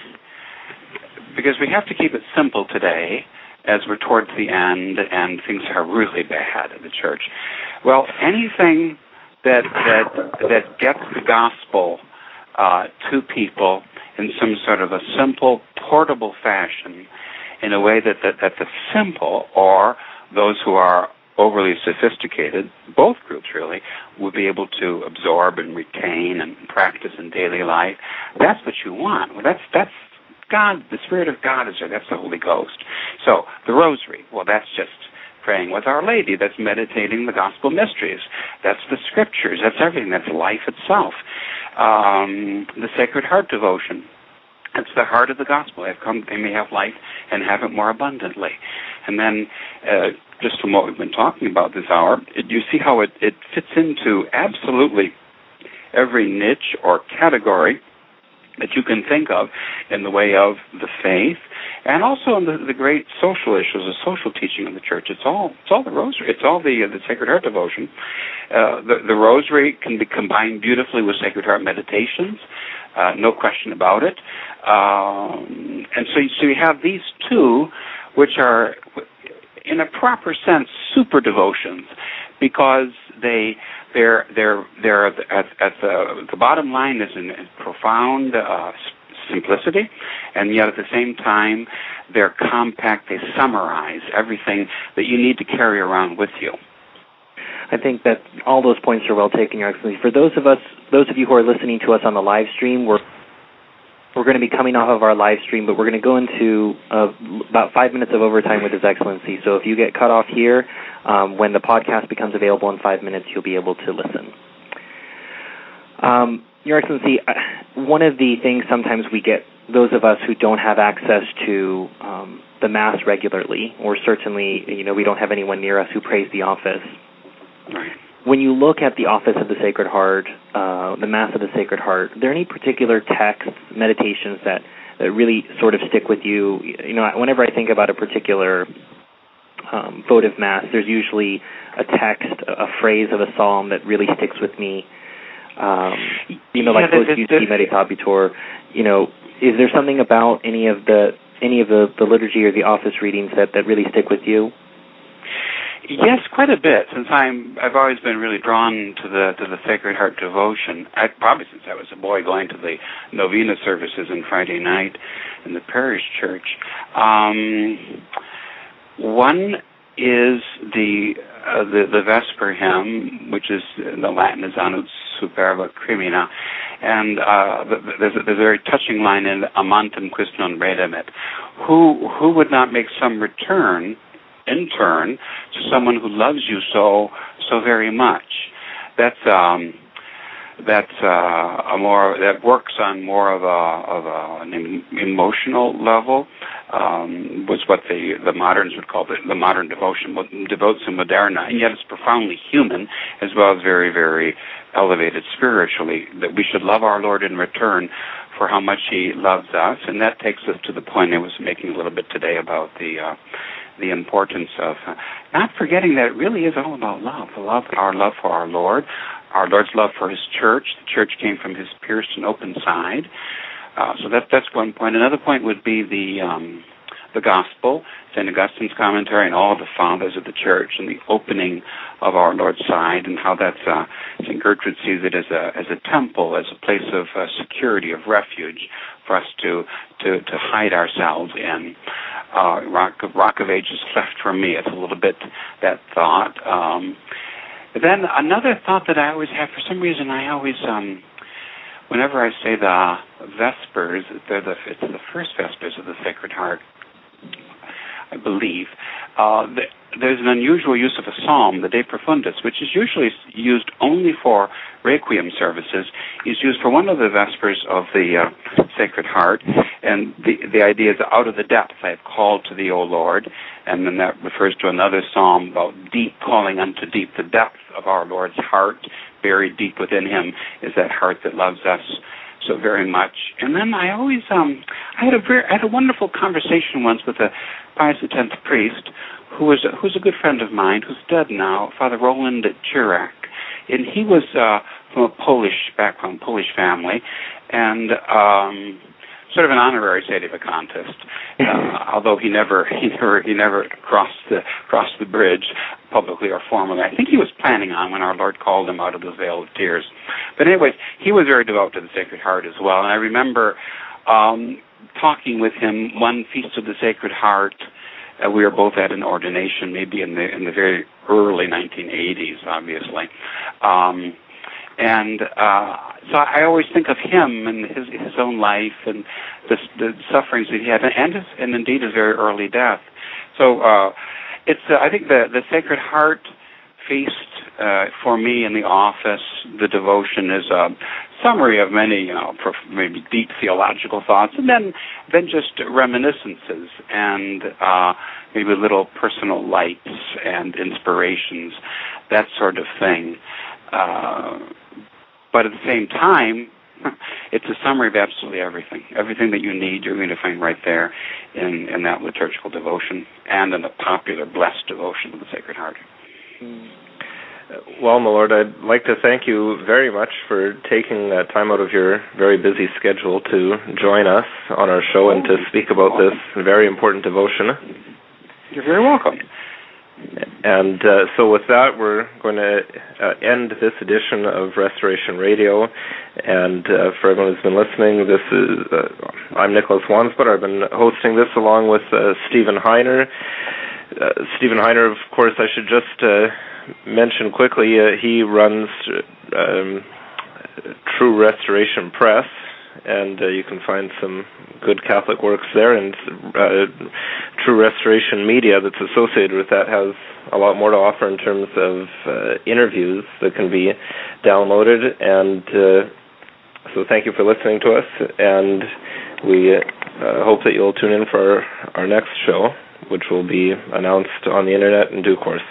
Because we have to keep it simple today, as we're towards the end and things are really bad in the church. Well, anything that that that gets the gospel uh, to people in some sort of a simple, portable fashion, in a way that that, that the simple or those who are overly sophisticated, both groups really, will be able to absorb and retain and practice in daily life. That's what you want. Well, that's that's God. The Spirit of God is there. That's the Holy Ghost. So the Rosary. Well, that's just praying with Our Lady. That's meditating the Gospel mysteries. That's the Scriptures. That's everything. That's life itself. Um, the Sacred Heart devotion. It's the heart of the gospel. I've come they may have life and have it more abundantly. And then uh, just from what we've been talking about this hour, it, you see how it, it fits into absolutely every niche or category that you can think of in the way of the faith and also in the, the great social issues, the social teaching of the church. It's all it's all the rosary. It's all the the Sacred Heart devotion. Uh, the the rosary can be combined beautifully with Sacred Heart meditations, uh, no question about it. Um, and so so you have these two, which are in a proper sense super devotions because they they're they're they're at, at the the bottom line is in profound uh, simplicity, and yet at the same time they're compact. They summarize everything that you need to carry around with you. I think that all those points are well taken, Your Excellency. For those of us, those of you who are listening to us on the live stream, we're we're going to be coming off of our live stream, but we're going to go into uh, about five minutes of overtime with His Excellency. So if you get cut off here, um, when the podcast becomes available in five minutes, you'll be able to listen. Um, Your Excellency, uh, one of the things sometimes we get, those of us who don't have access to um, the Mass regularly, or certainly, you know, we don't have anyone near us who prays the office. Right when you look at the Office of the Sacred Heart, uh, the Mass of the Sacred Heart, are there any particular texts, meditations that, that really sort of stick with you? You know, whenever I think about a particular um, votive Mass, there's usually a text, a phrase of a psalm that really sticks with me. Um, you know, like yeah, Post Meditabitur. You know, is there something about any of the any of the, the liturgy or the office readings that, that really stick with you? Yes, quite a bit. Since I'm, I've always been really drawn to the to the Sacred Heart devotion. I, probably since I was a boy, going to the novena services on Friday night in the parish church. Um, one is the uh, the the Vesper hymn, which is the Latin is Anut superba crimina, and uh, there's, a, there's a very touching line in Amantem quis non redamet. Who who would not make some return? In turn to someone who loves you so so very much. That's um, that's uh, a more that works on more of a of a, an emotional level. Um, was what the the moderns would call the, the modern devotion, devotio moderna, and yet it's profoundly human as well as very very elevated spiritually. That we should love our Lord in return for how much He loves us, and that takes us to the point I was making a little bit today about the uh, the importance of uh, not forgetting that it really is all about love. Love, our love for our Lord, our Lord's love for His church. The church came from His pierced and open side. Uh, so that that's one point. Another point would be the um, the gospel, St. Augustine's commentary, and all the fathers of the church, and the opening of our Lord's side, and how that's uh, St. Gertrude sees it as a as a temple, as a place of uh, security, of refuge for us to to to hide ourselves in uh, Rock, Rock of Ages left from me. It's a little bit that thought. Um, then another thought that I always have, for some reason, I always, um, whenever I say the Vespers, they're the, it's the first Vespers of the Sacred Heart, I believe. Uh, the, there's an unusual use of a psalm, the De Profundis, which is usually used only for requiem services. Is used for one of the Vespers of the uh, Sacred Heart, and the the idea is out of the depths I have called to thee, O Lord, and then that refers to another psalm about deep calling unto deep. The depth of our Lord's heart, buried deep within Him, is that heart that loves us so very much. And then I always um I had a very I had a wonderful conversation once with a Pius X priest who was a, who's a good friend of mine who's dead now, Father Roland Chirac, and he was uh, from a Polish background, Polish family, and um, sort of an honorary sedevacantist, uh, although he never he never he never crossed the crossed the bridge publicly or formally. I think he was planning on when our Lord called him out of the vale of tears. But anyways, he was very devout to the Sacred Heart as well, and I remember um, talking with him one feast of the Sacred Heart. Uh, we were both at an ordination, maybe in the in the very early 1980s, obviously. Um, and uh, so I always think of him and his his own life and the, the sufferings that he had, and his, and indeed his very early death. So uh, it's uh, I think the the Sacred Heart feast uh, for me in the office, the devotion is a summary of many, you know, maybe deep theological thoughts, and then then just reminiscences and uh, maybe little personal lights and inspirations, that sort of thing. Uh, but at the same time, (laughs) it's a summary of absolutely everything. Everything that you need, you're going to find right there in, in that liturgical devotion and in the popular blessed devotion of the Sacred Heart. Mm. Well, my Lord, I'd like to thank you very much for taking uh, time out of your very busy schedule to join us on our show and to speak about this very important devotion. You're very welcome. And uh, so, with that, we're going to uh, end this edition of Restoration Radio. And uh, for everyone who's been listening, this is uh, I'm Nicholas Wansbutter. I've been hosting this along with uh, Stephen Heiner. Uh, Stephen Heiner, of course, I should just mention quickly, he runs um, True Restoration Press, and uh, you can find some good Catholic works there. And uh, True Restoration Media that's associated with that has a lot more to offer in terms of uh, interviews that can be downloaded. And so, thank you for listening to us, and we hope that you'll tune in for our, our next show, which will be announced on the internet in due course.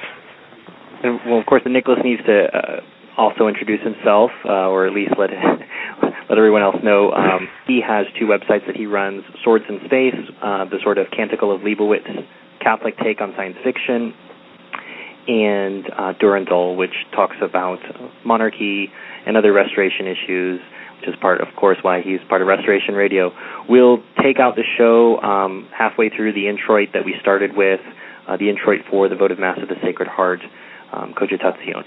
And, well, of course, Nicholas needs to uh, also introduce himself, uh, or at least let (laughs) let everyone else know. Um, he has two websites that he runs: Swords in Space, uh, the sort of Canticle of Leibowitz Catholic take on science fiction, and uh, Durandal, which talks about monarchy and other restoration issues, which is part, of course, why he's part of Restoration Radio. We'll take out the show um, halfway through the introit that we started with, uh, the introit for the votive Mass of the Sacred Heart, um, Cogitationes.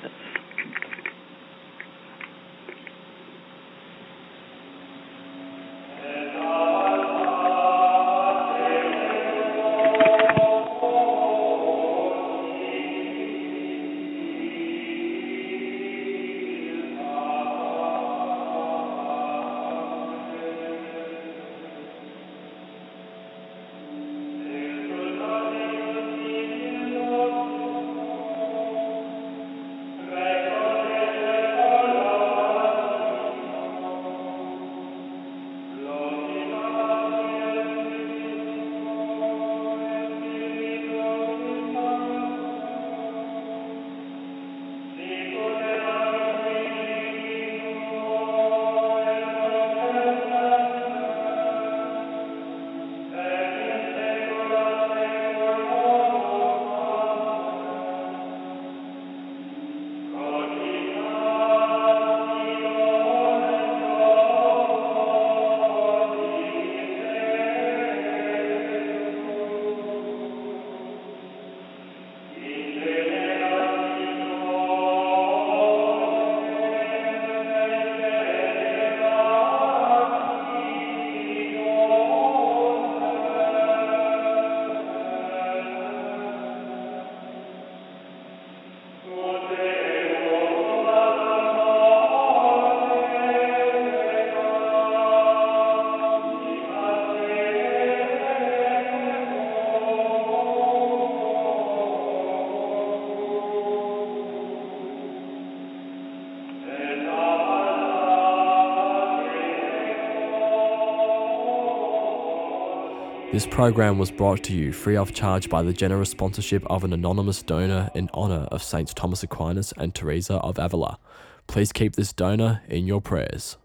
This program was brought to you free of charge by the generous sponsorship of an anonymous donor in honor of Saints Thomas Aquinas and Teresa of Avila. Please keep this donor in your prayers.